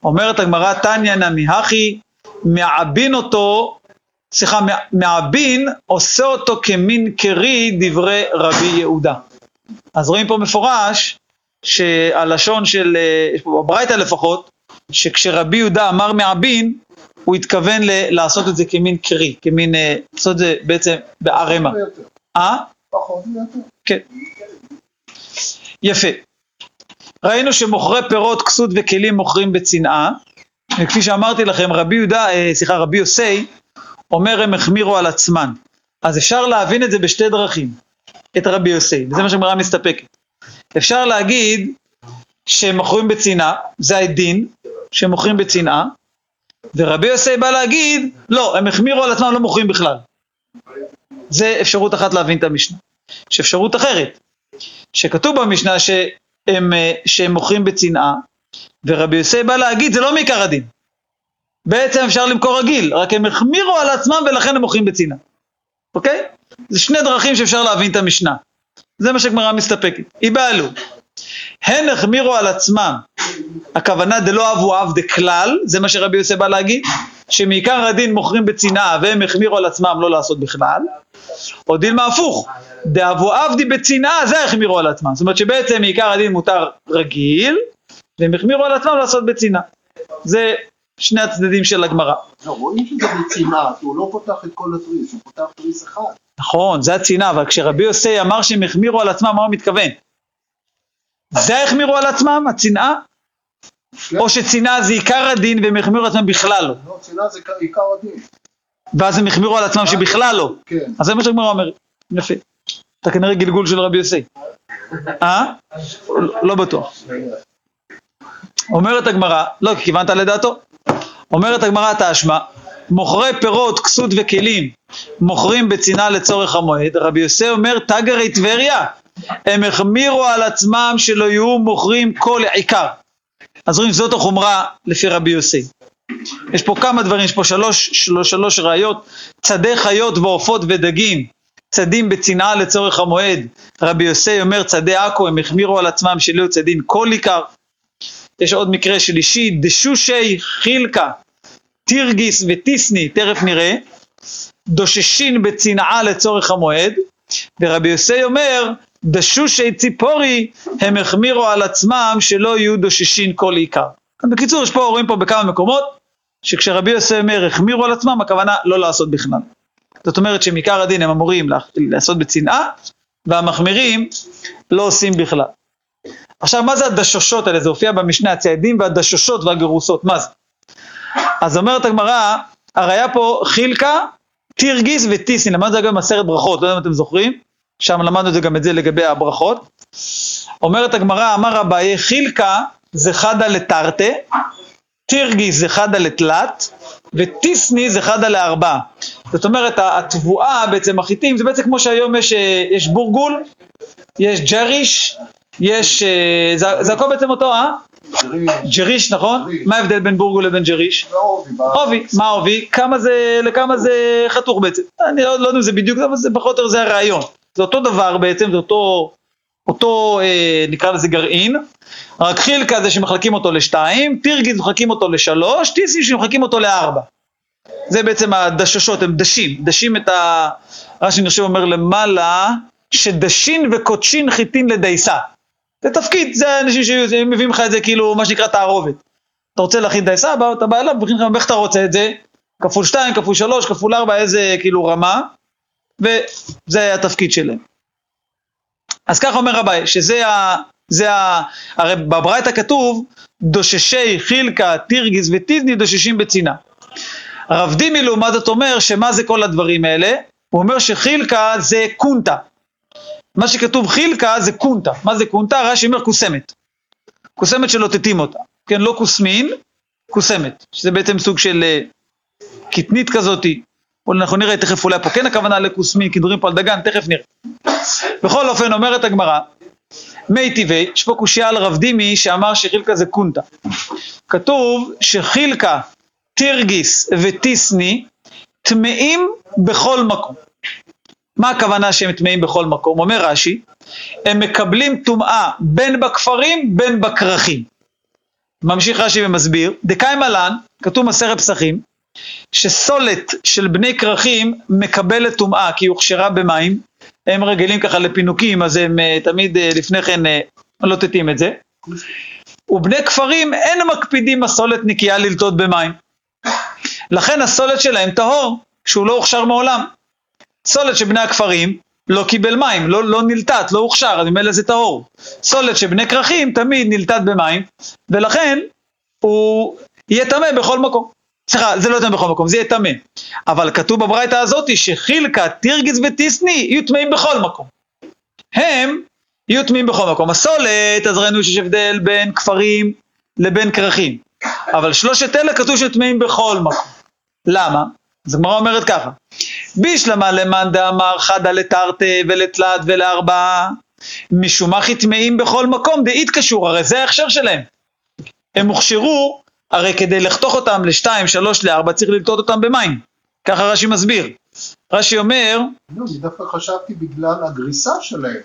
אומרת הגמרא, תניא נמי הכי מעבין אותו, סליחה, מעבין עושה אותו כמין קרי דברי רבי יהודה. אז רואים פה מפורש שהלשון של, יש פה בברייתא לפחות, שכשרבי יהודה אמר מעבין, הוא התכוון ל- לעשות את זה כמין קרי, כמין, אה, לעשות את זה בעצם בערמה. אה? פחות או יותר. כן. יפה. ראינו שמוכרי פירות, כסות וכלים מוכרים בצנעה, וכפי שאמרתי לכם, רבי יהודה, אה, סליחה, רבי יוסי, אומר הם החמירו על עצמן. אז אפשר להבין את זה בשתי דרכים, את רבי יוסי, וזה מה שהגמרא מסתפקת. אפשר להגיד שהם מוכרים בצנעה, זה הדין, שהם מוכרים בצנעה, ורבי יוסי בא להגיד, לא, הם החמירו על עצמם, לא מוכרים בכלל. זה אפשרות אחת להבין את המשנה. יש אפשרות אחרת, שכתוב במשנה שהם, אה, שהם מוכרים בצנעה, ורבי יוסי בא להגיד, זה לא מעיקר הדין. בעצם אפשר למכור רגיל, רק הם החמירו על עצמם ולכן הם מוכרים בצנעה. אוקיי? זה שני דרכים שאפשר להבין את המשנה. זה מה שגמרא מסתפקת. ייבהלו. הן החמירו על עצמם, הכוונה דלא אבו אב דכלל, זה מה שרבי יוסי בא להגיד, שמעיקר הדין מוכרים בצנעה והם החמירו על עצמם לא לעשות בכלל, או דילמה הפוך, דאבו עבדי בצנעה זה החמירו על עצמם, זאת אומרת שבעצם מעיקר הדין מותר רגיל, והם החמירו על עצמם לעשות בצנעה. זה שני הצדדים של הגמרא. לא, רואים שזה בצנעה, כי הוא לא פותח את כל התריס, הוא פותח תריס אחד. נכון, זה הצנעה, אבל כשרבי יוסי אמר שהם החמירו על עצמם, מה הוא מתכוון? זה החמירו על עצמם, הצנעה? או שצנעה זה עיקר הדין והם החמירו על עצמם בכלל לא, לא, צנעה זה עיקר הדין. ואז הם החמירו על עצמם שבכלל לא. כן. אז זה מה שהגמרא אומרת. יפה. אתה כנראה גלגול של רבי יוסי. אה? לא בטוח. אומרת הגמרא, לא, כי כיוונת לדעתו. אומרת הגמרא תשמע, מוכרי פירות, כסות וכלים, מוכרים בצנעה לצורך המועד, רבי יוסי אומר, תגרי טבריה, הם החמירו על עצמם שלא יהיו מוכרים כל עיקר. אז רואים, זאת החומרה לפי רבי יוסי. יש פה כמה דברים, יש פה שלוש, שלוש, שלוש ראיות, צדי חיות ועופות ודגים, צדים בצנעה לצורך המועד. רבי יוסי אומר, צדי עכו, הם החמירו על עצמם שלא יהיו צדים כל עיקר. יש עוד מקרה שלישי, דשושי חילקה, תירגיס וטיסני, תכף נראה, דוששין בצנעה לצורך המועד, ורבי יוסי אומר, דשושי ציפורי, הם החמירו על עצמם שלא יהיו דוששין כל עיקר. בקיצור, יש פה, רואים פה בכמה מקומות, שכשרבי יוסי אומר החמירו על עצמם, הכוונה לא לעשות בכלל. זאת אומרת שמעיקר הדין הם אמורים לעשות בצנעה, והמחמירים לא עושים בכלל. עכשיו, מה זה הדשושות האלה? זה הופיע במשנה, הציידים והדשושות והגירוסות, מה זה? אז אומרת הגמרא, הרי היה פה חילקה, תירגיס וטיסין, למדנו את זה גם במסכת ברכות, לא יודע אם אתם זוכרים, שם למדנו את זה גם את זה לגבי הברכות. אומרת הגמרא, אמר אביי, חילקה זה חדה לתרתה, תירגיס זה חדה לתלת, וטיסני זה חדה לארבע. זאת אומרת, התבואה בעצם, החיטים, זה בעצם כמו שהיום יש, אה, יש בורגול, יש ג'ריש, יש, אה, זה, הכל בעצם אותו, אה? ג'ריש, נכון? מה ההבדל בין בורגול לבין ג'ריש? עובי, מה עובי? כמה זה, לכמה זה חתוך בעצם? אני לא, לא יודע אם זה בדיוק, אבל זה פחות או יותר זה הרעיון. זה אותו דבר בעצם, זה אותו, אותו אה, נקרא לזה גרעין, רק חילקה זה שמחלקים אותו לשתיים, פירגיס מחלקים אותו לשלוש, טיסים שמחלקים אותו לארבע. זה בעצם הדששות, הם דשים, דשים את ה... רש"י נחשב אומר למעלה, שדשין וקודשין חיטין לדייסה. זה תפקיד, זה אנשים שמביאים לך את זה כאילו, מה שנקרא תערובת. אתה רוצה להכין דייסה, בא, אתה בא אליו, איך אתה רוצה את זה, כפול שתיים, כפול שלוש, כפול ארבע, איזה כאילו רמה, וזה התפקיד שלהם. אז ככה אומר רבי, שזה ה... זה ה... הרי בברייתא כתוב, דוששי חילקה, תירגיס וטיזני דוששים בצנעה. הרב דימי לעומת זאת אומר שמה זה כל הדברים האלה? הוא אומר שחילקה זה קונטה. מה שכתוב חילקה זה קונטה. מה זה קונטה? רש"י אומר קוסמת. קוסמת שלוטטים אותה. כן, לא כוסמין, קוסמת. שזה בעצם סוג של אה, קטנית כזאתי. אנחנו נראה תכף אולי פה כן הכוונה לכוסמין, כי מדברים פה על דגן, תכף נראה. בכל אופן, אומרת הגמרא, מי טבעי, יש פה קושייה על רב דימי שאמר שחילקה זה קונטה. כתוב שחילקה, תירגיס וטיסני טמאים בכל מקום. מה הכוונה שהם טמאים בכל מקום? אומר רש"י, הם מקבלים טומאה בין בכפרים בין בכרכים. ממשיך רש"י ומסביר, דקאי מלן, כתוב מסרת פסחים, שסולת של בני כרכים מקבלת טומאה כי היא הוכשרה במים, הם רגילים ככה לפינוקים, אז הם uh, תמיד uh, לפני כן uh, לא תתאים את זה. ובני כפרים אין מקפידים הסולת נקייה ללטות במים. לכן הסולת שלהם טהור, שהוא לא הוכשר מעולם. סולת של בני הכפרים, לא קיבל מים, לא, לא נלטט, לא הוכשר, אז ממילא זה טהור. סולת שבני כרכים תמיד נלטט במים, ולכן הוא יהיה טמא בכל מקום. סליחה, זה לא יהיה טמא בכל מקום, זה יהיה טמא. אבל כתוב בברייתא הזאת שחילקה, תירגיס וטיסני יהיו טמאים בכל מקום. הם יהיו טמאים בכל מקום. הסולת, אז ראינו שיש הבדל בין כפרים לבין כרכים. אבל שלושת אלה כתוב שהם טמאים בכל מקום. למה? אז הגמרא אומרת ככה, בישלמה למאן דאמר חדא לתרתי ולתלת ולארבעה, משום מה טמאים בכל מקום דאית קשור, הרי זה ההכשר שלהם. הם הוכשרו, הרי כדי לחתוך אותם לשתיים, שלוש, לארבע, צריך ללטות אותם במים. ככה רש"י מסביר. רש"י אומר, לא, אני דווקא חשבתי בגלל הגריסה שלהם.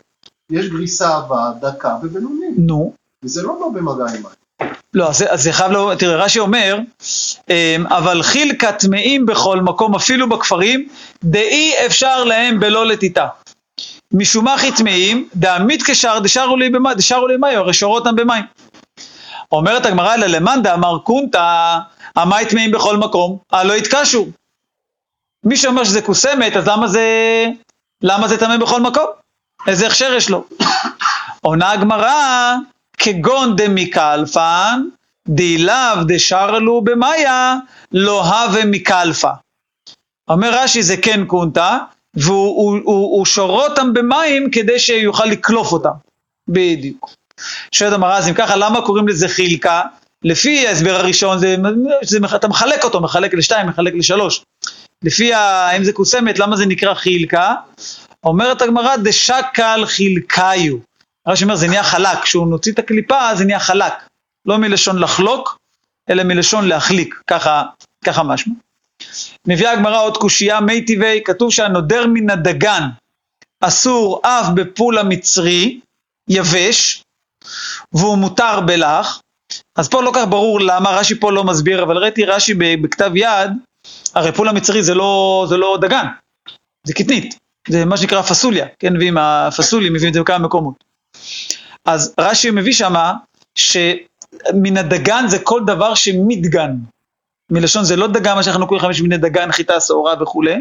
יש גריסה הבאה, דקה ובינונית, נו, וזה לא בא במגע עם מים. לא, אז, זה חייב לא, תראה, רש"י אומר, אמ, אבל חילקה טמאים בכל מקום, אפילו בכפרים, דאי אפשר להם בלא לטיטה. משום מה טמאים, דעמית כשאר דשארו לי במים, דשארו לי מים, הרי שורו אותם במים. אומרת הגמרא אלא למאן דאמר קונטה, המים טמאים בכל מקום, הלא יתקשו. מי שאומר שזה קוסמת, אז למה זה, למה זה טמא בכל מקום? איזה הכשר יש לו? עונה הגמרא, כגון דמיקלפן, דילאו דשרלו במאיה, לא הווה מקלפה. אומר רש"י זה כן קונטה, והוא הוא, הוא, הוא שורה אותם במים כדי שיוכל לקלוף אותם. בדיוק. שואלת המראה, אז אם ככה, למה קוראים לזה חילקה? לפי ההסבר הראשון, זה, זה, אתה מחלק אותו, מחלק לשתיים, מחלק לשלוש. לפי ה, אם זה קוסמת, למה זה נקרא חילקה? אומרת הגמרא, דשקל חילקאיו. רש"י אומר, זה נהיה חלק, כשהוא נוציא את הקליפה, זה נהיה חלק. לא מלשון לחלוק, אלא מלשון להחליק, ככה, ככה משמע. מביאה הגמרא עוד קושייה, מי טבעי, כתוב שהנודר מן הדגן אסור אף בפול המצרי, יבש, והוא מותר בלח. אז פה לא כך ברור למה, רש"י פה לא מסביר, אבל ראיתי רש"י בכתב יד, הרי פול המצרי זה לא, זה לא דגן, זה קטנית, זה מה שנקרא פסוליה, כן, ועם הפסולים מביאים את זה בכמה מקומות. אז רש"י מביא שמה שמן הדגן זה כל דבר שמדגן. מלשון זה לא דגן מה שאנחנו קוראים חמש מיני דגן, חיטה, שעורה וכולי,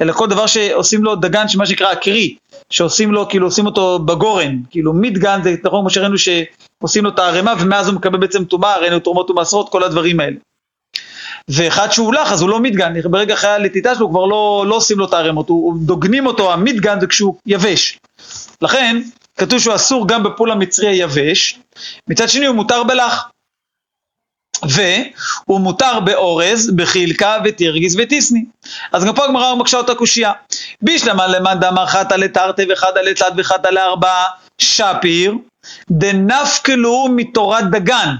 אלא כל דבר שעושים לו דגן שמה שנקרא הקרי, שעושים לו, כאילו עושים אותו בגורן, כאילו מדגן זה נכון כמו שראינו שעושים לו את הערימה ומאז הוא מקבל בעצם טומאה, ראינו תרומות ומעשרות, כל הדברים האלה. ואחד שהוא הולך אז הוא לא מדגן, ברגע אחרי הלטיטה שלו כבר לא, לא עושים לו את הערימות, דוגנים אותו, המדגן זה כשהוא יבש. לכן כתוב שהוא אסור גם בפול המצרי היבש, מצד שני הוא מותר בלח. והוא מותר באורז, בחילקה ותירגיס וטיסני. אז גם פה הגמרא מקשה אותה קושייה. בישלמה למאן דאמר חתא לתרתי וחתא לתלת וחתא לארבעה שפיר, דנפקלו מתורת דגן.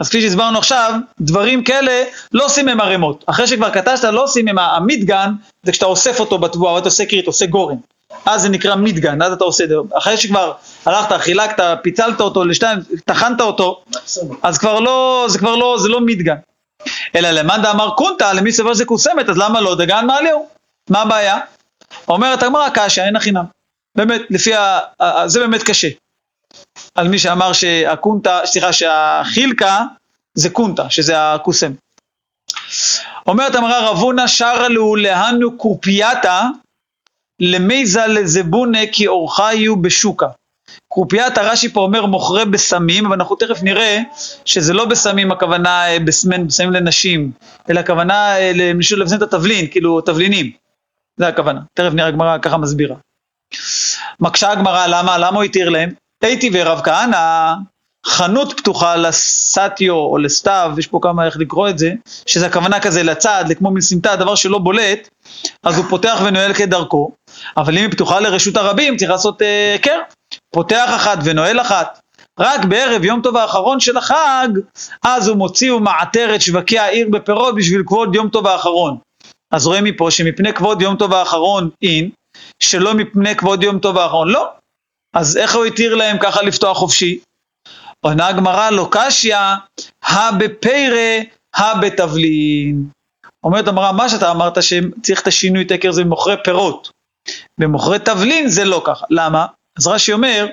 אז כפי שהסברנו עכשיו, דברים כאלה לא עושים עם ערימות. אחרי שכבר קטשת לא עושים עם המדגן, זה כשאתה אוסף אותו בתבואה, אתה עושה כרית, עושה גורן. אז זה נקרא מדגן, אז אתה עושה את זה. אחרי שכבר הלכת, חילקת, פיצלת אותו לשתיים, טחנת אותו, אז כבר לא, זה כבר לא, זה לא מדגן. אלא למאן דאמר קונטה, למי סבר שזה קוסמת, אז למה לא דגן מעליהו? מה הבעיה? אומרת הגמרא קשה, אין החינם. באמת, לפי ה... זה באמת קשה. על מי שאמר שהקונטה, סליחה, שהחילקה זה קונטה, שזה הקוסם. אומרת המראה רבונה שרה להנו קורפייתא למייזה לזבונה כי אורך יהיו בשוקה. קרופיית הרש"י פה אומר מוכרה בסמים, אבל אנחנו תכף נראה שזה לא בסמים הכוונה אה, בסמים, בסמים לנשים, אלא הכוונה אה, למישהו לבזן את התבלין, כאילו תבלינים. זה הכוונה. תכף נראה הגמרא ככה מסבירה. מקשה הגמרא למה? למה הוא התיר להם? הייתי ורב כהנא, חנות פתוחה לסטיו או לסתיו, יש פה כמה איך לקרוא את זה, שזה הכוונה כזה לצד, לכמו מין סמטה, דבר שלא בולט, אז הוא פותח ונועל כדרכו, אבל אם היא פתוחה לרשות הרבים צריך לעשות היכר, אה, פותח אחת ונועל אחת. רק בערב יום טוב האחרון של החג, אז הוא מוציא ומעטר את שווקי העיר בפירות בשביל כבוד יום טוב האחרון. אז רואים מפה שמפני כבוד יום טוב האחרון אין, שלא מפני כבוד יום טוב האחרון לא. אז איך הוא התיר להם ככה לפתוח חופשי? עונה הגמרא לא קשיא, הא בפירא, הא בתבלין. אומרת הגמרא, מה שאתה אמרת שצריך את השינוי תקר זה במוכרי פירות. במוכרי תבלין זה לא ככה. למה? אז רש"י אומר,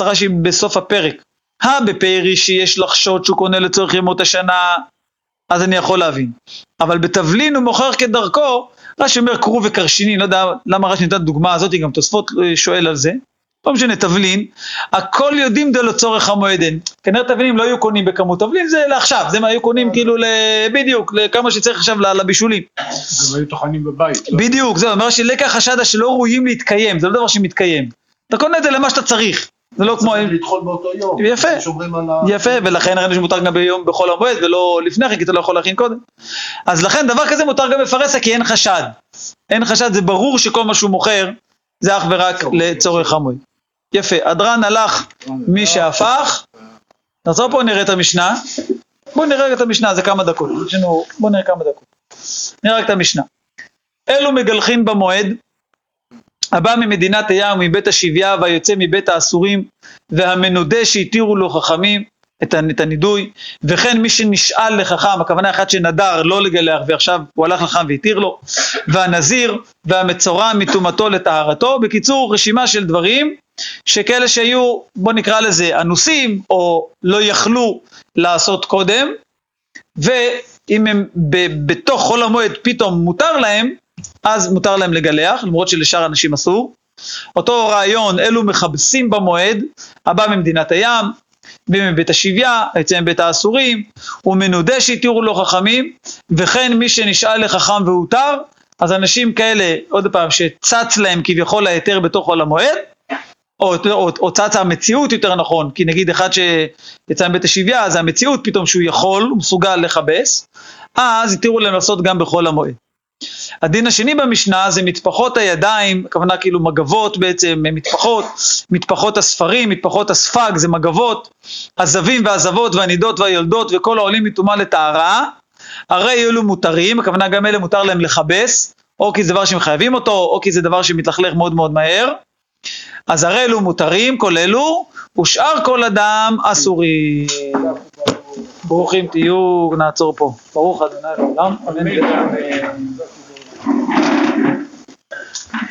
רש"י בסוף הפרק, הא בפרי שיש לחשוד שהוא קונה לצורך ימות השנה, אז אני יכול להבין. אבל בתבלין הוא מוכר כדרכו, רש"י אומר כרוב וקרשינים, לא יודע למה רש"י נתן דוגמה הזאת, גם תוספות אה, שואל על זה. לא משנה, תבלין, הכל יודעים דלא צורך המועדן. כנראה תבלינים לא היו קונים בכמות, תבלין זה לעכשיו, זה מה היו קונים כאילו ל... בדיוק, לכמה שצריך עכשיו לבישולים. גם היו טוחנים בבית. לא? בדיוק, זהו, אומר שלקח חשדה שלא ראויים להתקיים, זה לא דבר שמתקיים. אתה קונה את זה למה שאתה צריך, זה לא כמו... צריך לטחון באותו יום. יפה. יפה, ולכן ראינו שמותר גם ביום בחול המועד ולא לפני כן, כי אתה לא יכול להכין קודם. אז לכן דבר כזה מותר גם בפרסה כי אין חשד. אין חשד, זה ברור שכל מה שהוא מוכר זה אך ורק לצורך המועד. יפה, הדרן הלך מי שהפך. נחזור פה נראה את המשנה. בואו נראה את המשנה, זה כמה דקות. בואו נראה כמה דקות. נראה את המשנה. אלו מגלחין במועד, הבא ממדינת הים ומבית השביה והיוצא מבית האסורים והמנודה שהתירו לו חכמים את הנידוי וכן מי שנשאל לחכם הכוונה אחד שנדר לא לגלח ועכשיו הוא הלך לחכם והתיר לו והנזיר והמצורע מטומאתו לטהרתו בקיצור רשימה של דברים שכאלה שהיו בוא נקרא לזה אנוסים או לא יכלו לעשות קודם ואם הם ב- בתוך חול המועד פתאום מותר להם אז מותר להם לגלח, למרות שלשאר אנשים אסור. אותו רעיון, אלו מכבסים במועד, הבא ממדינת הים, ומבית השביה, היוצא מבית האסורים, ומנודה שהתירו לו חכמים, וכן מי שנשאל לחכם והותר, אז אנשים כאלה, עוד פעם, שצץ להם כביכול ההיתר בתוך חול המועד, או, או, או צצה המציאות יותר נכון, כי נגיד אחד שיצא מבית השביה, זה המציאות פתאום שהוא יכול, הוא מסוגל לכבס, אז התירו להם לעשות גם בחול המועד. הדין השני במשנה זה מטפחות הידיים, הכוונה כאילו מגבות בעצם, מטפחות, מטפחות הספרים, מטפחות הספג, זה מגבות, הזבים והזבות והנידות והיולדות וכל העולים מטומאה לטהרה, הרי אלו מותרים, הכוונה גם אלה מותר להם לכבס, או כי זה דבר שהם חייבים אותו, או כי זה דבר שמתלכלך מאוד מאוד מהר. אז הרי אלו מותרים, כל אלו, ושאר כל אדם אסורים. ברוכים תהיו, נעצור פה. ברוך אדוני לעולם.